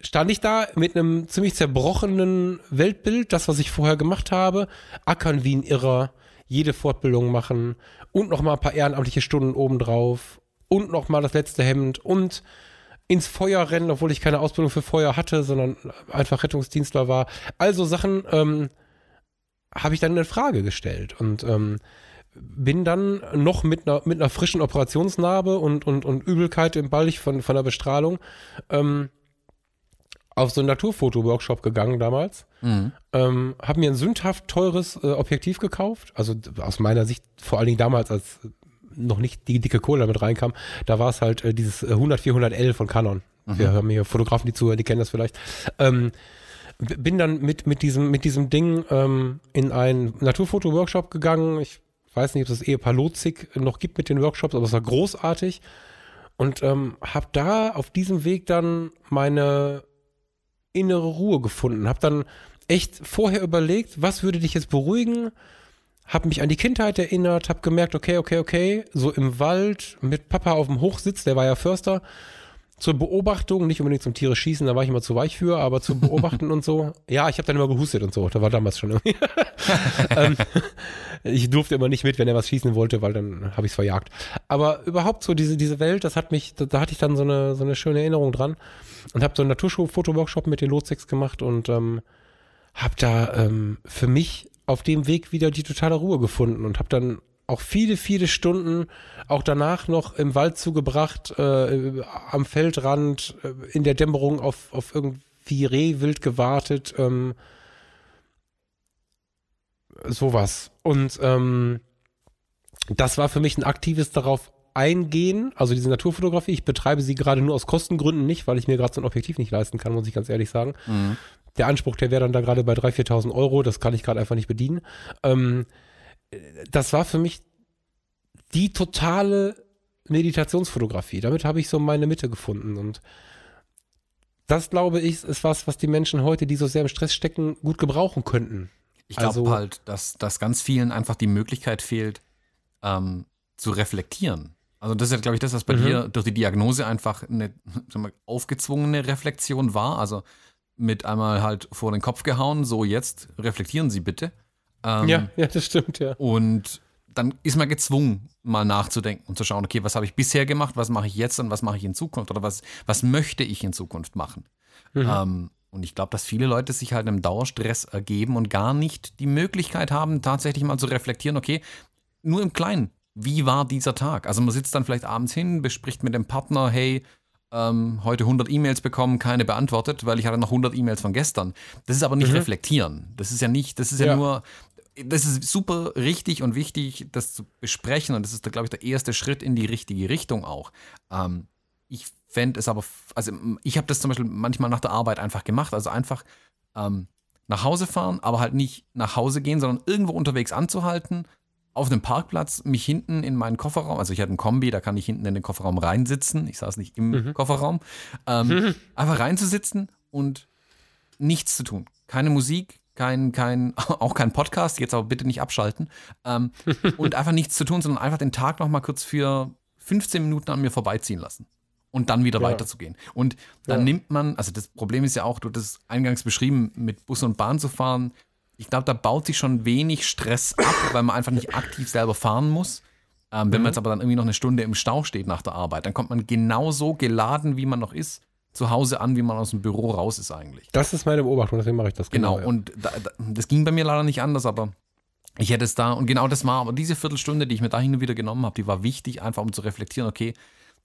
stand ich da mit einem ziemlich zerbrochenen Weltbild, das, was ich vorher gemacht habe, ackern wie ein Irrer, jede Fortbildung machen und noch mal ein paar ehrenamtliche Stunden obendrauf und nochmal das letzte Hemd und ins Feuer rennen, obwohl ich keine Ausbildung für Feuer hatte, sondern einfach Rettungsdienstler war. Also Sachen ähm, habe ich dann in Frage gestellt und ähm, bin dann noch mit einer, mit einer frischen Operationsnarbe und, und, und Übelkeit im Balch von, von der Bestrahlung ähm, auf so einen Naturfoto-Workshop gegangen damals. Mhm. Ähm, habe mir ein sündhaft teures äh, Objektiv gekauft. Also aus meiner Sicht vor allen Dingen damals als noch nicht die dicke Kohle damit reinkam, da war es halt äh, dieses 100-400L von Canon. Mhm. Wir haben hier Fotografen, die zuhören, die kennen das vielleicht. Ähm, bin dann mit, mit, diesem, mit diesem Ding ähm, in einen Naturfoto-Workshop gegangen. Ich weiß nicht, ob es das Ehepaar Lotzig noch gibt mit den Workshops, aber es war großartig. Und ähm, habe da auf diesem Weg dann meine innere Ruhe gefunden. Habe dann echt vorher überlegt, was würde dich jetzt beruhigen? Hab mich an die Kindheit erinnert, hab gemerkt, okay, okay, okay, so im Wald mit Papa auf dem Hochsitz, der war ja Förster, zur Beobachtung, nicht unbedingt zum Tiere schießen, da war ich immer zu weich für, aber zum Beobachten und so. Ja, ich habe dann immer gehustet und so, da war damals schon irgendwie. ähm, ich durfte immer nicht mit, wenn er was schießen wollte, weil dann habe ich es verjagt. Aber überhaupt so diese, diese Welt, das hat mich, da, da hatte ich dann so eine, so eine schöne Erinnerung dran und habe so einen Naturfotoworkshop mit den Lotsex gemacht und ähm, habe da ähm, für mich auf dem Weg wieder die totale Ruhe gefunden und habe dann auch viele, viele Stunden auch danach noch im Wald zugebracht, äh, am Feldrand, äh, in der Dämmerung auf, auf irgendwie Rehwild gewartet. Ähm, sowas. Und ähm, das war für mich ein aktives darauf eingehen, also diese Naturfotografie. Ich betreibe sie gerade nur aus Kostengründen nicht, weil ich mir gerade so ein Objektiv nicht leisten kann, muss ich ganz ehrlich sagen. Mhm. Der Anspruch, der wäre dann da gerade bei 3.000, 4.000 Euro, das kann ich gerade einfach nicht bedienen. Ähm, das war für mich die totale Meditationsfotografie. Damit habe ich so meine Mitte gefunden und das, glaube ich, ist was, was die Menschen heute, die so sehr im Stress stecken, gut gebrauchen könnten. Ich glaube also, halt, dass, dass ganz vielen einfach die Möglichkeit fehlt, ähm, zu reflektieren. Also das ist ja, glaube ich, das, was bei mhm. dir durch die Diagnose einfach eine mal, aufgezwungene Reflexion war. Also mit einmal halt vor den Kopf gehauen, so jetzt reflektieren Sie bitte. Ähm, ja, ja, das stimmt, ja. Und dann ist man gezwungen, mal nachzudenken und zu schauen, okay, was habe ich bisher gemacht, was mache ich jetzt und was mache ich in Zukunft oder was, was möchte ich in Zukunft machen. Mhm. Ähm, und ich glaube, dass viele Leute sich halt einem Dauerstress ergeben und gar nicht die Möglichkeit haben, tatsächlich mal zu reflektieren, okay, nur im Kleinen, wie war dieser Tag? Also man sitzt dann vielleicht abends hin, bespricht mit dem Partner, hey, ähm, heute 100 E-Mails bekommen, keine beantwortet, weil ich hatte noch 100 E-Mails von gestern. Das ist aber nicht mhm. reflektieren. Das ist ja nicht, das ist ja, ja, nur, das ist super richtig und wichtig, das zu besprechen und das ist, glaube ich, der erste Schritt in die richtige Richtung auch. Ähm, ich fände es aber, also ich habe das zum Beispiel manchmal nach der Arbeit einfach gemacht, also einfach ähm, nach Hause fahren, aber halt nicht nach Hause gehen, sondern irgendwo unterwegs anzuhalten, auf einem Parkplatz mich hinten in meinen Kofferraum, also ich hatte einen Kombi, da kann ich hinten in den Kofferraum reinsitzen. Ich saß nicht im mhm. Kofferraum. Ähm, mhm. Einfach reinzusitzen und nichts zu tun. Keine Musik, kein, kein, auch kein Podcast, jetzt aber bitte nicht abschalten. Ähm, und einfach nichts zu tun, sondern einfach den Tag nochmal kurz für 15 Minuten an mir vorbeiziehen lassen. Und dann wieder ja. weiterzugehen. Und dann ja. nimmt man, also das Problem ist ja auch, du hast eingangs beschrieben, mit Bus und Bahn zu fahren, ich glaube, da baut sich schon wenig Stress ab, weil man einfach nicht aktiv selber fahren muss. Ähm, wenn mhm. man jetzt aber dann irgendwie noch eine Stunde im Stau steht nach der Arbeit, dann kommt man genauso geladen, wie man noch ist, zu Hause an, wie man aus dem Büro raus ist eigentlich. Das ist meine Beobachtung, deswegen mache ich das genau. Genau, ja. und da, da, das ging bei mir leider nicht anders, aber ich hätte es da, und genau das war, aber diese Viertelstunde, die ich mir da hin und wieder genommen habe, die war wichtig, einfach um zu reflektieren, okay,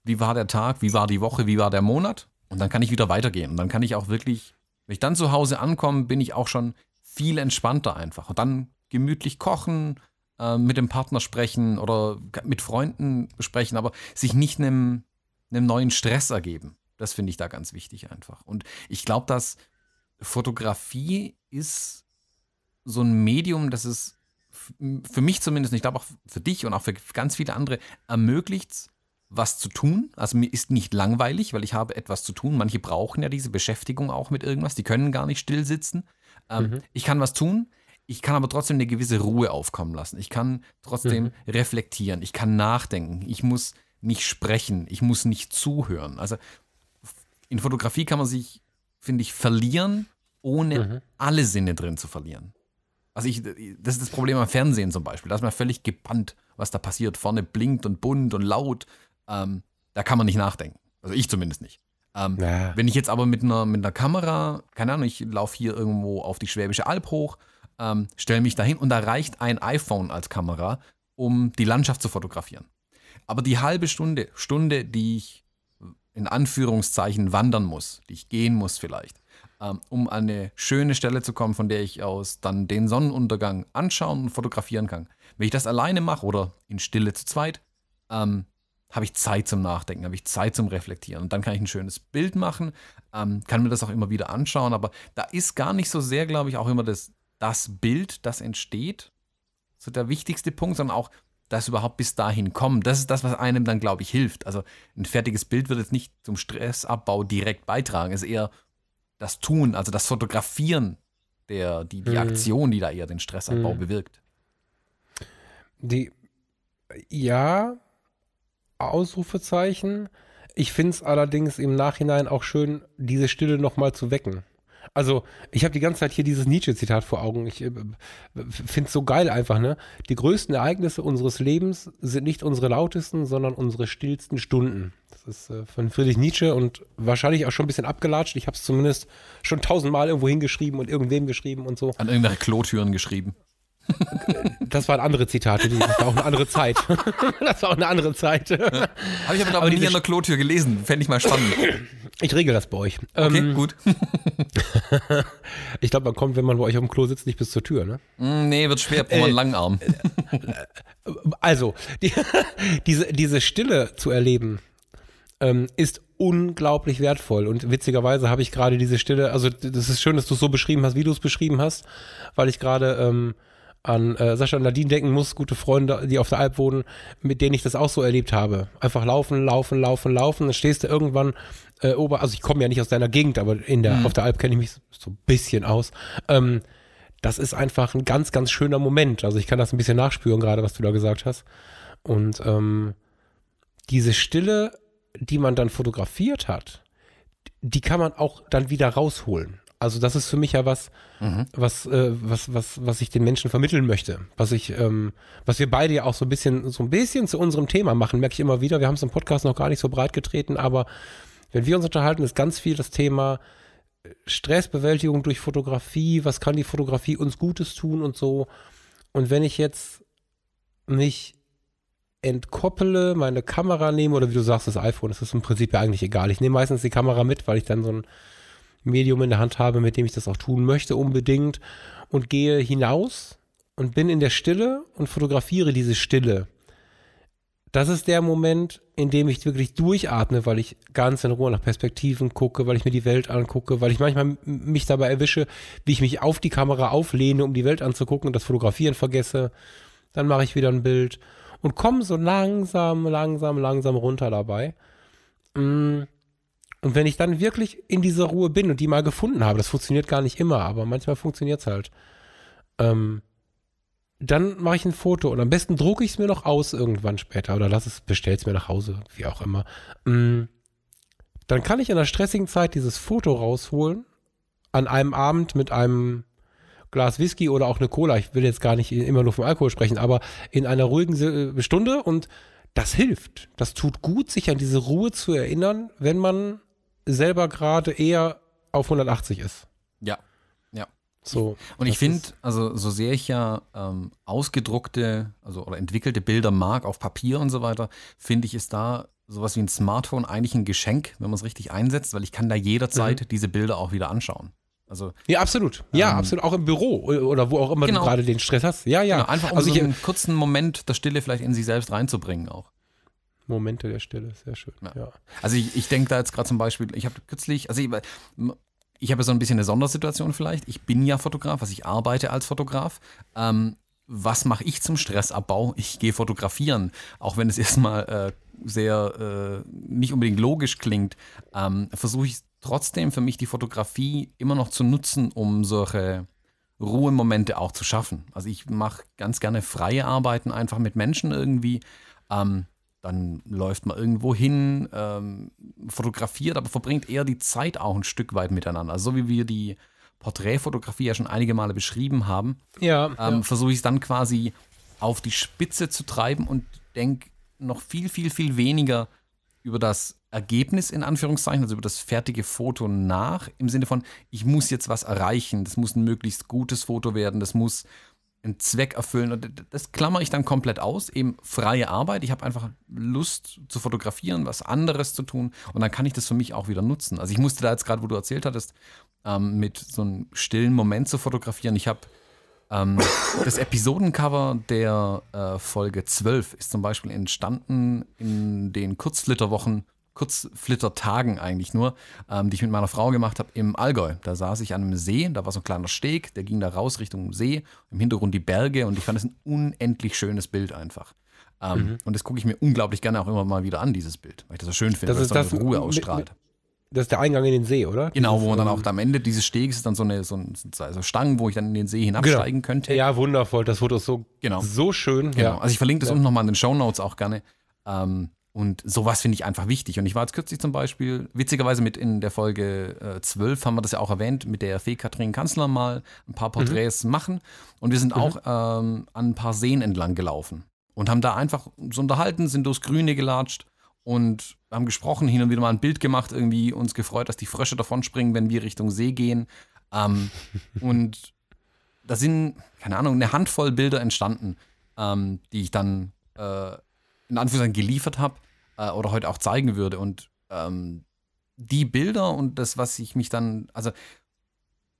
wie war der Tag, wie war die Woche, wie war der Monat? Und dann kann ich wieder weitergehen. Und dann kann ich auch wirklich, wenn ich dann zu Hause ankomme, bin ich auch schon viel entspannter einfach. Und dann gemütlich kochen, äh, mit dem Partner sprechen oder mit Freunden sprechen, aber sich nicht einem, neuen Stress ergeben. Das finde ich da ganz wichtig einfach. Und ich glaube, dass Fotografie ist so ein Medium, das es für mich zumindest, ich glaube auch für dich und auch für ganz viele andere, ermöglicht, was zu tun. Also mir ist nicht langweilig, weil ich habe etwas zu tun. Manche brauchen ja diese Beschäftigung auch mit irgendwas. Die können gar nicht still sitzen. Ähm, mhm. Ich kann was tun, ich kann aber trotzdem eine gewisse Ruhe aufkommen lassen. Ich kann trotzdem mhm. reflektieren, ich kann nachdenken, ich muss nicht sprechen, ich muss nicht zuhören. Also in Fotografie kann man sich, finde ich, verlieren, ohne mhm. alle Sinne drin zu verlieren. Also ich, das ist das Problem am Fernsehen zum Beispiel. Da ist man völlig gebannt, was da passiert. Vorne blinkt und bunt und laut. Ähm, da kann man nicht nachdenken. Also ich zumindest nicht. Ähm, ja. Wenn ich jetzt aber mit einer, mit einer Kamera, keine Ahnung, ich laufe hier irgendwo auf die Schwäbische Alb hoch, ähm, stelle mich dahin und da reicht ein iPhone als Kamera, um die Landschaft zu fotografieren. Aber die halbe Stunde, Stunde, die ich in Anführungszeichen wandern muss, die ich gehen muss vielleicht, ähm, um an eine schöne Stelle zu kommen, von der ich aus dann den Sonnenuntergang anschauen und fotografieren kann. Wenn ich das alleine mache oder in Stille zu zweit, ähm, habe ich Zeit zum Nachdenken, habe ich Zeit zum Reflektieren. Und dann kann ich ein schönes Bild machen, ähm, kann mir das auch immer wieder anschauen. Aber da ist gar nicht so sehr, glaube ich, auch immer das, das Bild, das entsteht, so der wichtigste Punkt, sondern auch das überhaupt bis dahin kommt. Das ist das, was einem dann, glaube ich, hilft. Also ein fertiges Bild wird jetzt nicht zum Stressabbau direkt beitragen. Es ist eher das Tun, also das Fotografieren der, die, die Aktion, die da eher den Stressabbau bewirkt. Die, ja, Ausrufezeichen. Ich finde es allerdings im Nachhinein auch schön, diese Stille nochmal zu wecken. Also, ich habe die ganze Zeit hier dieses Nietzsche-Zitat vor Augen. Ich äh, finde es so geil einfach, ne? Die größten Ereignisse unseres Lebens sind nicht unsere lautesten, sondern unsere stillsten Stunden. Das ist äh, von Friedrich Nietzsche und wahrscheinlich auch schon ein bisschen abgelatscht. Ich habe es zumindest schon tausendmal irgendwo hingeschrieben und irgendwem geschrieben und so. An irgendwelche Klotüren geschrieben. Das waren andere Zitate, das war auch eine andere Zeit. Das war auch eine andere Zeit. Habe ich aber, aber nie an der Klotür gelesen. Fände ich mal spannend. Ich regel das bei euch. Okay, ähm, gut. ich glaube, man kommt, wenn man bei euch auf dem Klo sitzt, nicht bis zur Tür, ne? Mm, nee, wird schwer, braucht man einen langen Arm. Also, die, diese, diese Stille zu erleben, ähm, ist unglaublich wertvoll. Und witzigerweise habe ich gerade diese Stille, also das ist schön, dass du es so beschrieben hast, wie du es beschrieben hast, weil ich gerade ähm, an äh, Sascha und Nadine denken muss, gute Freunde, die auf der Alp wohnen, mit denen ich das auch so erlebt habe. Einfach laufen, laufen, laufen, laufen. Dann stehst du irgendwann äh, ober, also ich komme ja nicht aus deiner Gegend, aber in der, mhm. auf der Alp kenne ich mich so ein bisschen aus. Ähm, das ist einfach ein ganz, ganz schöner Moment. Also ich kann das ein bisschen nachspüren, gerade was du da gesagt hast. Und ähm, diese Stille, die man dann fotografiert hat, die kann man auch dann wieder rausholen. Also das ist für mich ja was, mhm. was, äh, was, was, was ich den Menschen vermitteln möchte. Was ich, ähm, was wir beide ja auch so ein bisschen, so ein bisschen zu unserem Thema machen, merke ich immer wieder. Wir haben es im Podcast noch gar nicht so breit getreten, aber wenn wir uns unterhalten, ist ganz viel das Thema äh, Stressbewältigung durch Fotografie. Was kann die Fotografie uns Gutes tun und so. Und wenn ich jetzt mich entkoppele, meine Kamera nehme oder wie du sagst, das iPhone, das ist im Prinzip ja eigentlich egal. Ich nehme meistens die Kamera mit, weil ich dann so ein Medium in der Hand habe, mit dem ich das auch tun möchte unbedingt und gehe hinaus und bin in der Stille und fotografiere diese Stille. Das ist der Moment, in dem ich wirklich durchatme, weil ich ganz in Ruhe nach Perspektiven gucke, weil ich mir die Welt angucke, weil ich manchmal mich dabei erwische, wie ich mich auf die Kamera auflehne, um die Welt anzugucken und das Fotografieren vergesse. Dann mache ich wieder ein Bild und komme so langsam, langsam, langsam runter dabei. Mm. Und wenn ich dann wirklich in dieser Ruhe bin und die mal gefunden habe, das funktioniert gar nicht immer, aber manchmal funktioniert es halt, ähm, dann mache ich ein Foto und am besten drucke ich es mir noch aus irgendwann später oder lass es, bestell es mir nach Hause, wie auch immer. Mm, dann kann ich in einer stressigen Zeit dieses Foto rausholen, an einem Abend mit einem Glas Whisky oder auch eine Cola. Ich will jetzt gar nicht immer nur vom Alkohol sprechen, aber in einer ruhigen Stunde und das hilft. Das tut gut, sich an diese Ruhe zu erinnern, wenn man selber gerade eher auf 180 ist. Ja, ja. So. Und ich finde, also so sehr ich ja ähm, ausgedruckte, also oder entwickelte Bilder mag auf Papier und so weiter, finde ich, ist da sowas wie ein Smartphone eigentlich ein Geschenk, wenn man es richtig einsetzt, weil ich kann da jederzeit mhm. diese Bilder auch wieder anschauen. Also, ja, absolut. Ja, ähm, absolut. Auch im Büro oder wo auch immer genau. du gerade den Stress hast. Ja, ja. Genau, einfach um also so einen kurzen Moment der Stille vielleicht in sich selbst reinzubringen auch. Momente der Stille, sehr schön. Ja. ja. Also ich, ich denke da jetzt gerade zum Beispiel, ich habe kürzlich, also ich, ich habe so ein bisschen eine Sondersituation vielleicht. Ich bin ja Fotograf, also ich arbeite als Fotograf. Ähm, was mache ich zum Stressabbau? Ich gehe fotografieren, auch wenn es erstmal äh, sehr äh, nicht unbedingt logisch klingt, ähm, versuche ich trotzdem für mich die Fotografie immer noch zu nutzen, um solche Ruhemomente auch zu schaffen. Also ich mache ganz gerne freie Arbeiten einfach mit Menschen irgendwie. Ähm, dann läuft man irgendwo hin, ähm, fotografiert, aber verbringt eher die Zeit auch ein Stück weit miteinander. Also so wie wir die Porträtfotografie ja schon einige Male beschrieben haben, ja, ähm, ja. versuche ich es dann quasi auf die Spitze zu treiben und denke noch viel, viel, viel weniger über das Ergebnis in Anführungszeichen, also über das fertige Foto nach, im Sinne von, ich muss jetzt was erreichen, das muss ein möglichst gutes Foto werden, das muss einen Zweck erfüllen. Und das klammer ich dann komplett aus. Eben freie Arbeit. Ich habe einfach Lust zu fotografieren, was anderes zu tun. Und dann kann ich das für mich auch wieder nutzen. Also ich musste da jetzt gerade, wo du erzählt hattest, ähm, mit so einem stillen Moment zu fotografieren. Ich habe ähm, das Episodencover der äh, Folge 12 ist zum Beispiel entstanden in den Kurzflitterwochen Kurzflittertagen eigentlich nur, ähm, die ich mit meiner Frau gemacht habe im Allgäu. Da saß ich an einem See, da war so ein kleiner Steg, der ging da raus Richtung See, im Hintergrund die Berge und ich fand es ein unendlich schönes Bild einfach. Ähm, mhm. Und das gucke ich mir unglaublich gerne auch immer mal wieder an, dieses Bild, weil ich das so schön finde, das weil es so eine Ruhe ausstrahlt. das ist der Eingang in den See, oder? Genau, wo man dann auch am Ende dieses Stegs ist dann so eine so, ein, Stangen, wo ich dann in den See hinabsteigen genau. könnte. Ja, wundervoll. Das Foto ist so, genau. so schön. Genau. Ja. Also ich verlinke das ja. unten nochmal in den Show Notes auch gerne. Ähm, und sowas finde ich einfach wichtig. Und ich war jetzt kürzlich zum Beispiel, witzigerweise mit in der Folge äh, 12 haben wir das ja auch erwähnt, mit der Fee Kathrin Kanzler mal ein paar Porträts mhm. machen. Und wir sind mhm. auch ähm, an ein paar Seen entlang gelaufen und haben da einfach so unterhalten, sind durchs Grüne gelatscht und haben gesprochen, hin und wieder mal ein Bild gemacht, irgendwie uns gefreut, dass die Frösche davon springen, wenn wir Richtung See gehen. Ähm, und da sind, keine Ahnung, eine Handvoll Bilder entstanden, ähm, die ich dann äh, in Anführungszeichen geliefert habe äh, oder heute auch zeigen würde. Und ähm, die Bilder und das, was ich mich dann, also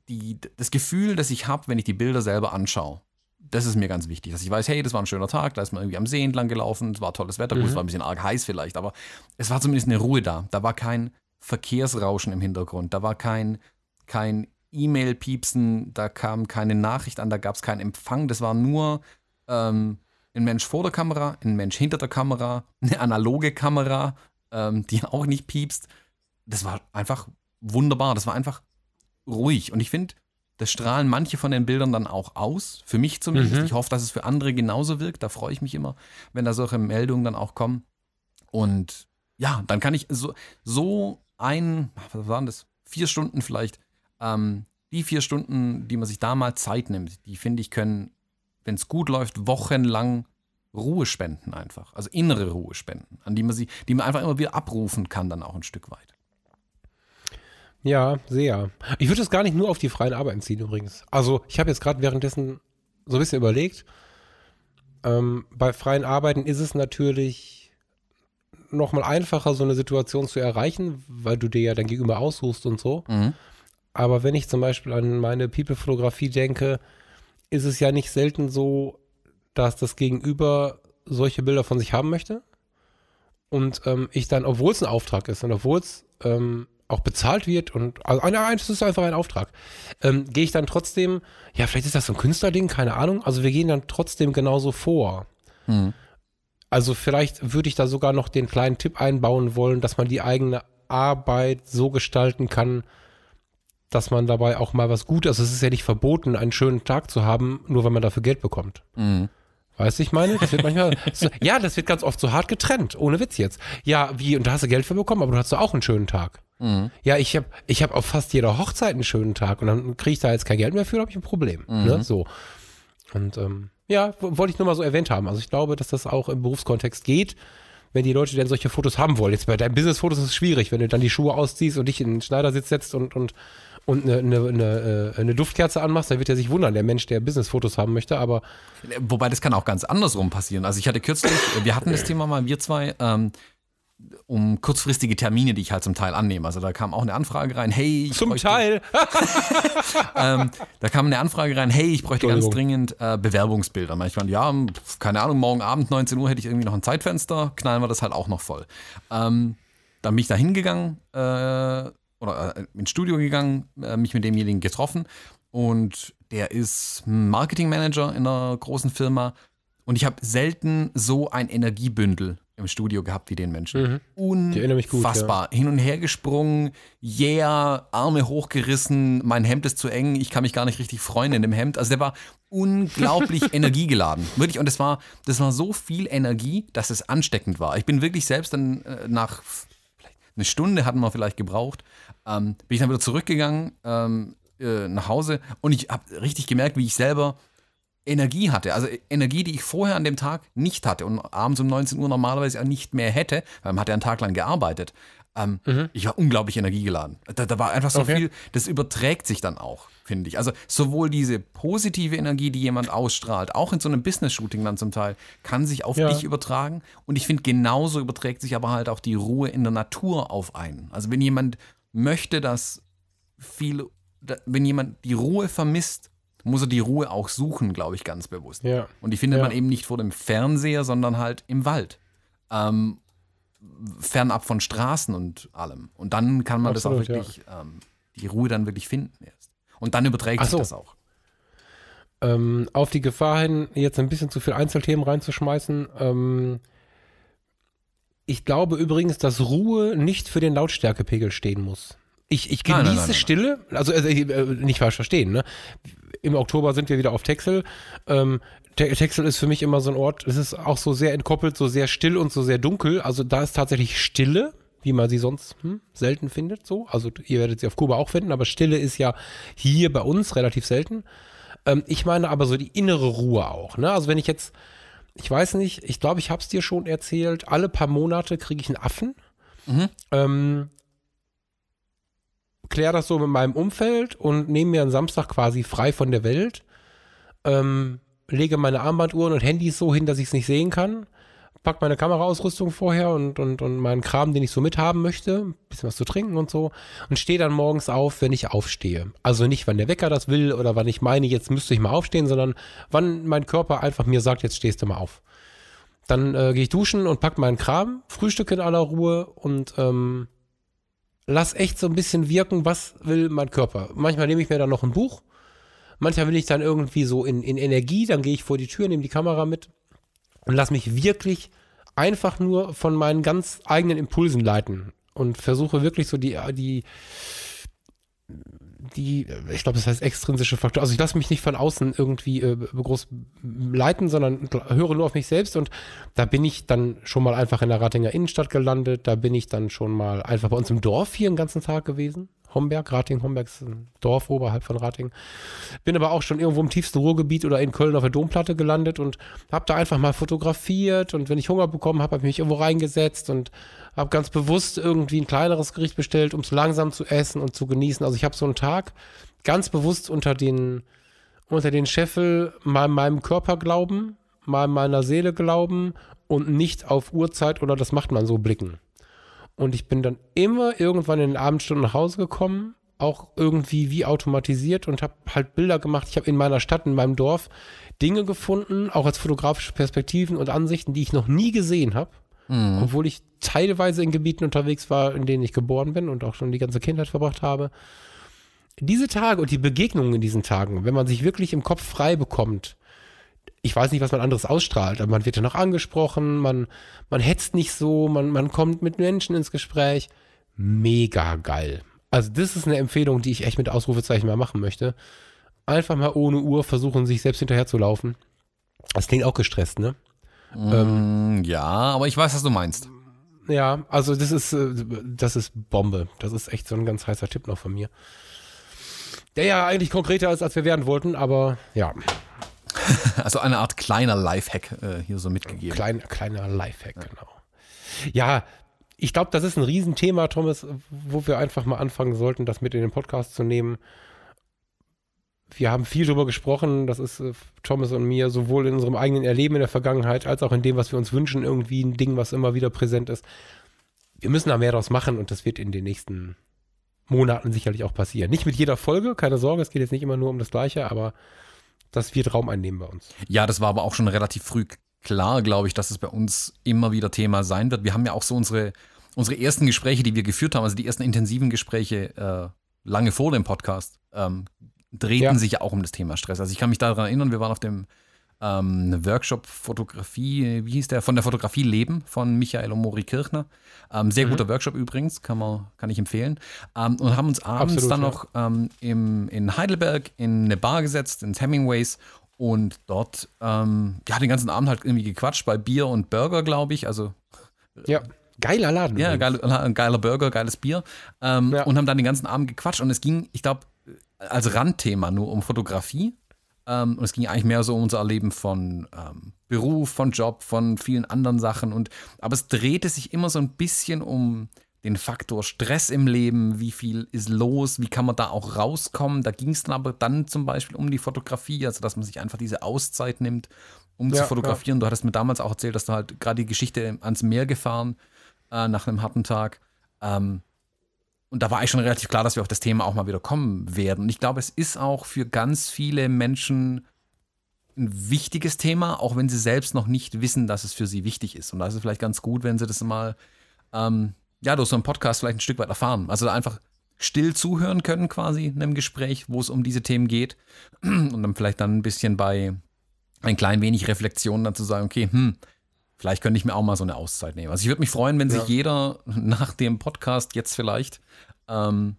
die, das Gefühl, das ich habe, wenn ich die Bilder selber anschaue, das ist mir ganz wichtig, dass ich weiß, hey, das war ein schöner Tag, da ist man irgendwie am See entlang gelaufen, es war tolles Wetter, mhm. gut, es war ein bisschen arg heiß vielleicht, aber es war zumindest eine Ruhe da. Da war kein Verkehrsrauschen im Hintergrund, da war kein, kein E-Mail-Piepsen, da kam keine Nachricht an, da gab es keinen Empfang, das war nur ähm, ein Mensch vor der Kamera, ein Mensch hinter der Kamera, eine analoge Kamera, ähm, die auch nicht piepst. Das war einfach wunderbar, das war einfach ruhig und ich finde, das strahlen manche von den Bildern dann auch aus. Für mich zumindest. Mhm. Ich hoffe, dass es für andere genauso wirkt. Da freue ich mich immer, wenn da solche Meldungen dann auch kommen. Und ja, dann kann ich so, so ein, was waren das? Vier Stunden vielleicht. Ähm, die vier Stunden, die man sich da mal Zeit nimmt, die finde ich können, wenn es gut läuft, wochenlang Ruhe spenden einfach. Also innere Ruhe spenden, an die man sie, die man einfach immer wieder abrufen kann, dann auch ein Stück weit. Ja, sehr. Ich würde es gar nicht nur auf die freien Arbeiten ziehen übrigens. Also ich habe jetzt gerade währenddessen so ein bisschen überlegt. Ähm, bei freien Arbeiten ist es natürlich nochmal einfacher, so eine Situation zu erreichen, weil du dir ja dein Gegenüber aussuchst und so. Mhm. Aber wenn ich zum Beispiel an meine People-Fotografie denke, ist es ja nicht selten so, dass das Gegenüber solche Bilder von sich haben möchte. Und ähm, ich dann, obwohl es ein Auftrag ist und obwohl es ähm, auch bezahlt wird und also nein, das ist einfach ein Auftrag. Ähm, gehe ich dann trotzdem, ja, vielleicht ist das so ein Künstlerding, keine Ahnung. Also wir gehen dann trotzdem genauso vor. Mhm. Also vielleicht würde ich da sogar noch den kleinen Tipp einbauen wollen, dass man die eigene Arbeit so gestalten kann, dass man dabei auch mal was Gutes, also es ist ja nicht verboten, einen schönen Tag zu haben, nur wenn man dafür Geld bekommt. Mhm. Weißt du, ich meine? Das wird manchmal, so, ja, das wird ganz oft so hart getrennt, ohne Witz jetzt. Ja, wie, und da hast du Geld für bekommen, aber du hast doch auch einen schönen Tag. Mhm. Ja, ich habe ich hab auf fast jeder Hochzeit einen schönen Tag und dann kriege ich da jetzt kein Geld mehr für, habe ich ein Problem. Mhm. Ne? So. Und ähm, ja, wollte ich nur mal so erwähnt haben. Also ich glaube, dass das auch im Berufskontext geht, wenn die Leute denn solche Fotos haben wollen. Jetzt bei deinen Business-Fotos ist es schwierig, wenn du dann die Schuhe ausziehst und dich in den Schneidersitz setzt und, und, und eine, eine, eine, äh, eine Duftkerze anmachst, dann wird er sich wundern, der Mensch, der Business-Fotos haben möchte, aber. Wobei das kann auch ganz andersrum passieren. Also ich hatte kürzlich, wir hatten das Thema mal, wir zwei, ähm, um kurzfristige Termine, die ich halt zum Teil annehme. Also da kam auch eine Anfrage rein, hey, ich zum bräuchte, Teil. ähm, da kam eine Anfrage rein, hey, ich bräuchte ganz dringend äh, Bewerbungsbilder. Manchmal, ja, keine Ahnung, morgen Abend 19 Uhr hätte ich irgendwie noch ein Zeitfenster, knallen wir das halt auch noch voll. Ähm, dann bin ich da hingegangen äh, oder äh, ins Studio gegangen, äh, mich mit demjenigen getroffen und der ist Marketingmanager in einer großen Firma und ich habe selten so ein Energiebündel im Studio gehabt wie den Menschen. Mhm. Unfassbar. Gut, ja. Hin und her gesprungen, yeah, Arme hochgerissen, mein Hemd ist zu eng, ich kann mich gar nicht richtig freuen in dem Hemd. Also der war unglaublich energiegeladen. Wirklich. Und das war, das war so viel Energie, dass es ansteckend war. Ich bin wirklich selbst dann äh, nach eine Stunde hatten wir vielleicht gebraucht, ähm, bin ich dann wieder zurückgegangen ähm, äh, nach Hause und ich habe richtig gemerkt, wie ich selber Energie hatte. Also Energie, die ich vorher an dem Tag nicht hatte und abends um 19 Uhr normalerweise auch nicht mehr hätte, weil man hat ja einen Tag lang gearbeitet. Ähm, mhm. Ich war unglaublich energiegeladen. Da, da war einfach so okay. viel, das überträgt sich dann auch, finde ich. Also sowohl diese positive Energie, die jemand ausstrahlt, auch in so einem Business-Shooting dann zum Teil, kann sich auf ja. dich übertragen. Und ich finde, genauso überträgt sich aber halt auch die Ruhe in der Natur auf einen. Also wenn jemand möchte, dass viel, wenn jemand die Ruhe vermisst, muss er die Ruhe auch suchen, glaube ich, ganz bewusst. Ja. Und die findet ja. man eben nicht vor dem Fernseher, sondern halt im Wald. Ähm, fernab von Straßen und allem. Und dann kann man Absolut, das auch wirklich, ja. ähm, die Ruhe dann wirklich finden erst. Und dann überträgt so. sich das auch. Ähm, auf die Gefahr hin, jetzt ein bisschen zu viel Einzelthemen reinzuschmeißen. Ähm, Ich glaube übrigens, dass Ruhe nicht für den Lautstärkepegel stehen muss. Ich, ich genieße Nein, nein, nein. Stille, also äh, äh, nicht falsch verstehen, ne? Im Oktober sind wir wieder auf Texel. Ähm, Te- Texel ist für mich immer so ein Ort, es ist auch so sehr entkoppelt, so sehr still und so sehr dunkel. Also da ist tatsächlich Stille, wie man sie sonst hm, selten findet. So. Also ihr werdet sie auf Kuba auch finden, aber Stille ist ja hier bei uns relativ selten. Ähm, ich meine aber so die innere Ruhe auch. Ne? Also wenn ich jetzt, ich weiß nicht, ich glaube, ich habe es dir schon erzählt, alle paar Monate kriege ich einen Affen. Ähm, klär das so mit meinem Umfeld und nehme mir einen Samstag quasi frei von der Welt. Ähm, lege meine Armbanduhren und Handys so hin, dass ich es nicht sehen kann. Pack meine Kameraausrüstung vorher und, und, und meinen Kram, den ich so mithaben möchte. Ein bisschen was zu trinken und so. Und stehe dann morgens auf, wenn ich aufstehe. Also nicht, wann der Wecker das will oder wann ich meine, jetzt müsste ich mal aufstehen, sondern wann mein Körper einfach mir sagt, jetzt stehst du mal auf. Dann äh, gehe ich duschen und pack meinen Kram, frühstücke in aller Ruhe und ähm, lass echt so ein bisschen wirken, was will mein Körper. Manchmal nehme ich mir dann noch ein Buch. Manchmal will ich dann irgendwie so in, in Energie, dann gehe ich vor die Tür, nehme die Kamera mit und lass mich wirklich einfach nur von meinen ganz eigenen Impulsen leiten und versuche wirklich so die, die, die, ich glaube, das heißt extrinsische Faktor. Also ich lasse mich nicht von außen irgendwie äh, groß leiten, sondern höre nur auf mich selbst und da bin ich dann schon mal einfach in der Ratinger Innenstadt gelandet. Da bin ich dann schon mal einfach bei uns im Dorf hier den ganzen Tag gewesen. Homberg, Rating, Homberg ist ein Dorf oberhalb von Rating. Bin aber auch schon irgendwo im tiefsten Ruhrgebiet oder in Köln auf der Domplatte gelandet und habe da einfach mal fotografiert und wenn ich Hunger bekommen habe, habe ich mich irgendwo reingesetzt und habe ganz bewusst irgendwie ein kleineres Gericht bestellt, um es langsam zu essen und zu genießen. Also ich habe so einen Tag ganz bewusst unter den unter den Scheffel mal meinem Körper glauben, mal meiner Seele glauben und nicht auf Uhrzeit oder das macht man so blicken. Und ich bin dann immer irgendwann in den Abendstunden nach Hause gekommen, auch irgendwie wie automatisiert und habe halt Bilder gemacht. Ich habe in meiner Stadt, in meinem Dorf Dinge gefunden, auch als fotografische Perspektiven und Ansichten, die ich noch nie gesehen habe. Obwohl ich teilweise in Gebieten unterwegs war, in denen ich geboren bin und auch schon die ganze Kindheit verbracht habe. Diese Tage und die Begegnungen in diesen Tagen, wenn man sich wirklich im Kopf frei bekommt, ich weiß nicht, was man anderes ausstrahlt, aber man wird ja noch angesprochen, man, man hetzt nicht so, man, man kommt mit Menschen ins Gespräch. Mega geil. Also, das ist eine Empfehlung, die ich echt mit Ausrufezeichen mal machen möchte. Einfach mal ohne Uhr versuchen, sich selbst hinterher zu laufen. Das klingt auch gestresst, ne? Mm, ja, aber ich weiß, was du meinst. Ja, also das ist, äh, das ist Bombe. Das ist echt so ein ganz heißer Tipp noch von mir. Der ja eigentlich konkreter ist, als wir werden wollten, aber ja, Also eine Art kleiner Lifehack äh, hier so mitgegeben. klein, kleiner Lifehack, genau. Ja, ich glaube, das ist ein Riesenthema, Thomas, wo wir einfach mal anfangen sollten, das mit in den Podcast zu nehmen. Wir haben viel darüber gesprochen, das ist äh, Thomas und mir sowohl in unserem eigenen Erleben in der Vergangenheit als auch in dem, was wir uns wünschen, irgendwie ein Ding, was immer wieder präsent ist. Wir müssen da mehr draus machen und das wird in den nächsten Monaten sicherlich auch passieren. Nicht mit jeder Folge, keine Sorge, es geht jetzt nicht immer nur um das Gleiche, aber das wird Raum einnehmen bei uns. Ja, das war aber auch schon relativ früh klar, glaube ich, dass es bei uns immer wieder Thema sein wird. Wir haben ja auch so unsere, unsere ersten Gespräche, die wir geführt haben, also die ersten intensiven Gespräche äh, lange vor dem Podcast, ähm, drehten Ja. sich ja auch um das Thema Stress. Also ich kann mich daran erinnern, wir waren auf dem ähm, Workshop Fotografie, wie hieß der? Von der Fotografie Leben von Michael Omori Kirchner. Ähm, sehr guter Workshop übrigens, kann, man, kann ich empfehlen. Ähm, und haben uns abends Absolut, dann noch ähm, im, in Heidelberg in eine Bar gesetzt, ins Hemingways. Und dort, ähm, ja, den ganzen Abend halt irgendwie gequatscht bei Bier und Burger, glaube ich. Also Ja, geiler Laden. ja, übrigens. geil, ein geiler Burger, geiles Bier. Ähm, Ja. Und haben dann den ganzen Abend gequatscht. Und es ging, ich glaube, als Randthema nur um Fotografie. Ähm, und es ging eigentlich mehr so um unser Erleben von ähm, Beruf, von Job, von vielen anderen Sachen. Und, aber es drehte sich immer so ein bisschen um den Faktor Stress im Leben, wie viel ist los, wie kann man da auch rauskommen. Da ging es dann aber dann zum Beispiel um die Fotografie, also dass man sich einfach diese Auszeit nimmt, um Ja, zu fotografieren. Du hattest mir damals auch erzählt, dass du halt gerade die Geschichte ans Meer gefahren äh, nach einem harten Tag. Ähm, und da war eigentlich schon relativ klar, dass wir auf das Thema auch mal wieder kommen werden. Und ich glaube, es ist auch für ganz viele Menschen ein wichtiges Thema, auch wenn sie selbst noch nicht wissen, dass es für sie wichtig ist. Und da ist es vielleicht ganz gut, wenn sie das mal, ähm, ja, durch so einen Podcast vielleicht ein Stück weit erfahren. Also einfach still zuhören können quasi in einem Gespräch, wo es um diese Themen geht. Und dann vielleicht dann ein bisschen bei ein klein wenig Reflexion dann zu sagen, okay, hm, Vielleicht könnte ich mir auch mal so eine Auszeit nehmen. Also ich würde mich freuen, wenn sich jeder nach dem Podcast jetzt vielleicht ähm,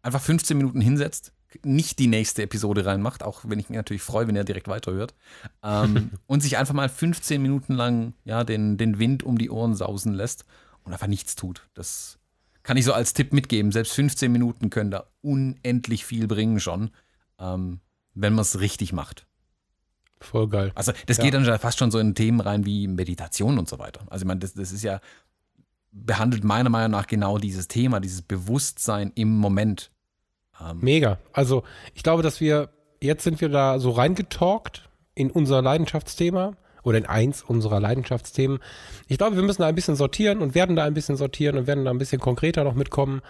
einfach 15 Minuten hinsetzt, nicht die nächste Episode reinmacht, auch wenn ich mich natürlich freue, wenn er direkt weiterhört, ähm, und sich einfach mal 15 Minuten lang ja, den, den Wind um die Ohren sausen lässt und einfach nichts tut. Das kann ich so als Tipp mitgeben. Selbst 15 Minuten können da unendlich viel bringen schon, ähm, wenn man es richtig macht. Voll geil. Also das ja. geht dann fast schon so in Themen rein wie Meditation und so weiter. Also ich meine, das, das ist ja, behandelt meiner Meinung nach genau dieses Thema, dieses Bewusstsein im Moment. Ähm Mega. Also ich glaube, dass wir, jetzt sind wir da so reingetalkt in unser Leidenschaftsthema oder in eins unserer Leidenschaftsthemen. Ich glaube, wir müssen da ein bisschen sortieren und werden da ein bisschen sortieren und werden da ein bisschen konkreter noch mitkommen.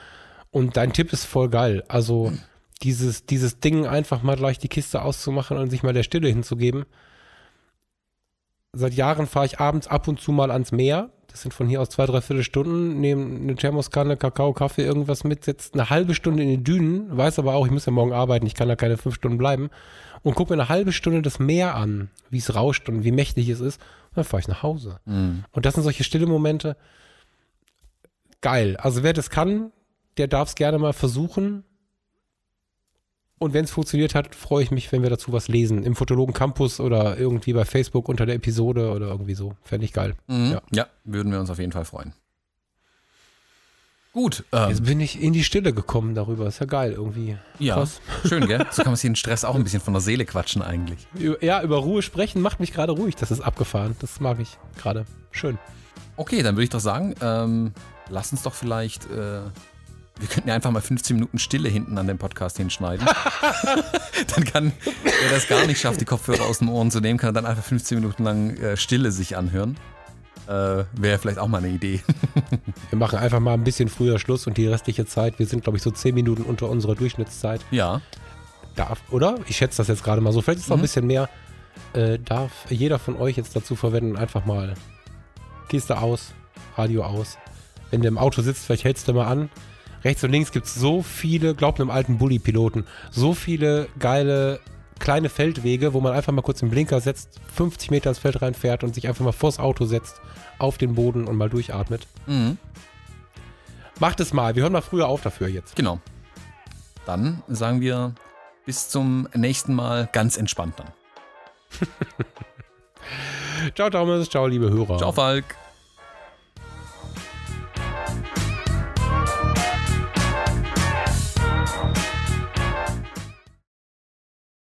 Und dein Tipp ist voll geil. Also dieses, dieses Ding einfach mal gleich die Kiste auszumachen und sich mal der Stille hinzugeben. Seit Jahren fahre ich abends ab und zu mal ans Meer. Das sind von hier aus zwei, drei Viertelstunden, nehme eine Thermoskanne, Kakao, Kaffee, irgendwas mit, setzt eine halbe Stunde in den Dünen, weiß aber auch, ich muss ja morgen arbeiten, ich kann da keine fünf Stunden bleiben und gucke mir eine halbe Stunde das Meer an, wie es rauscht und wie mächtig es ist. Und dann fahre ich nach Hause. Mhm. Und das sind solche stille Momente. Geil. Also wer das kann, der darf es gerne mal versuchen. Und wenn es funktioniert hat, freue ich mich, wenn wir dazu was lesen. Im Fotologen Campus oder irgendwie bei Facebook unter der Episode oder irgendwie so. Fände ich geil. Mhm. Ja. ja. würden wir uns auf jeden Fall freuen. Gut. Ähm, Jetzt bin ich in die Stille gekommen darüber. Ist ja geil irgendwie. Ja, Krass. schön, gell? So kann man sich den Stress auch ein bisschen von der Seele quatschen eigentlich. Ja, über Ruhe sprechen macht mich gerade ruhig. Das ist abgefahren. Das mag ich gerade. Schön. Okay, dann würde ich doch sagen, ähm, lass uns doch vielleicht äh, wir könnten ja einfach mal 15 Minuten Stille hinten an dem Podcast hinschneiden. dann kann, wer das gar nicht schafft, die Kopfhörer aus den Ohren zu nehmen, kann dann einfach 15 Minuten lang äh, Stille sich anhören. Äh, Wäre vielleicht auch mal eine Idee. wir machen einfach mal ein bisschen früher Schluss und die restliche Zeit, wir sind glaube ich so 10 Minuten unter unserer Durchschnittszeit. Ja. Darf, oder? Ich schätze das jetzt gerade mal so. Vielleicht ist es mhm. noch ein bisschen mehr. Äh, darf jeder von euch jetzt dazu verwenden, einfach mal Kiste aus, Radio aus. Wenn du im Auto sitzt, vielleicht hältst du mal an, rechts und links gibt es so viele, glaubt einem alten Bulli-Piloten, so viele geile kleine Feldwege, wo man einfach mal kurz den Blinker setzt, 50 Meter ins Feld reinfährt und sich einfach mal vors Auto setzt, auf den Boden und mal durchatmet. Mhm. Macht es mal. Wir hören mal früher auf dafür jetzt. Genau. Dann sagen wir bis zum nächsten Mal ganz entspannt dann. ciao, Thomas. Ciao, liebe Hörer. Ciao, Falk.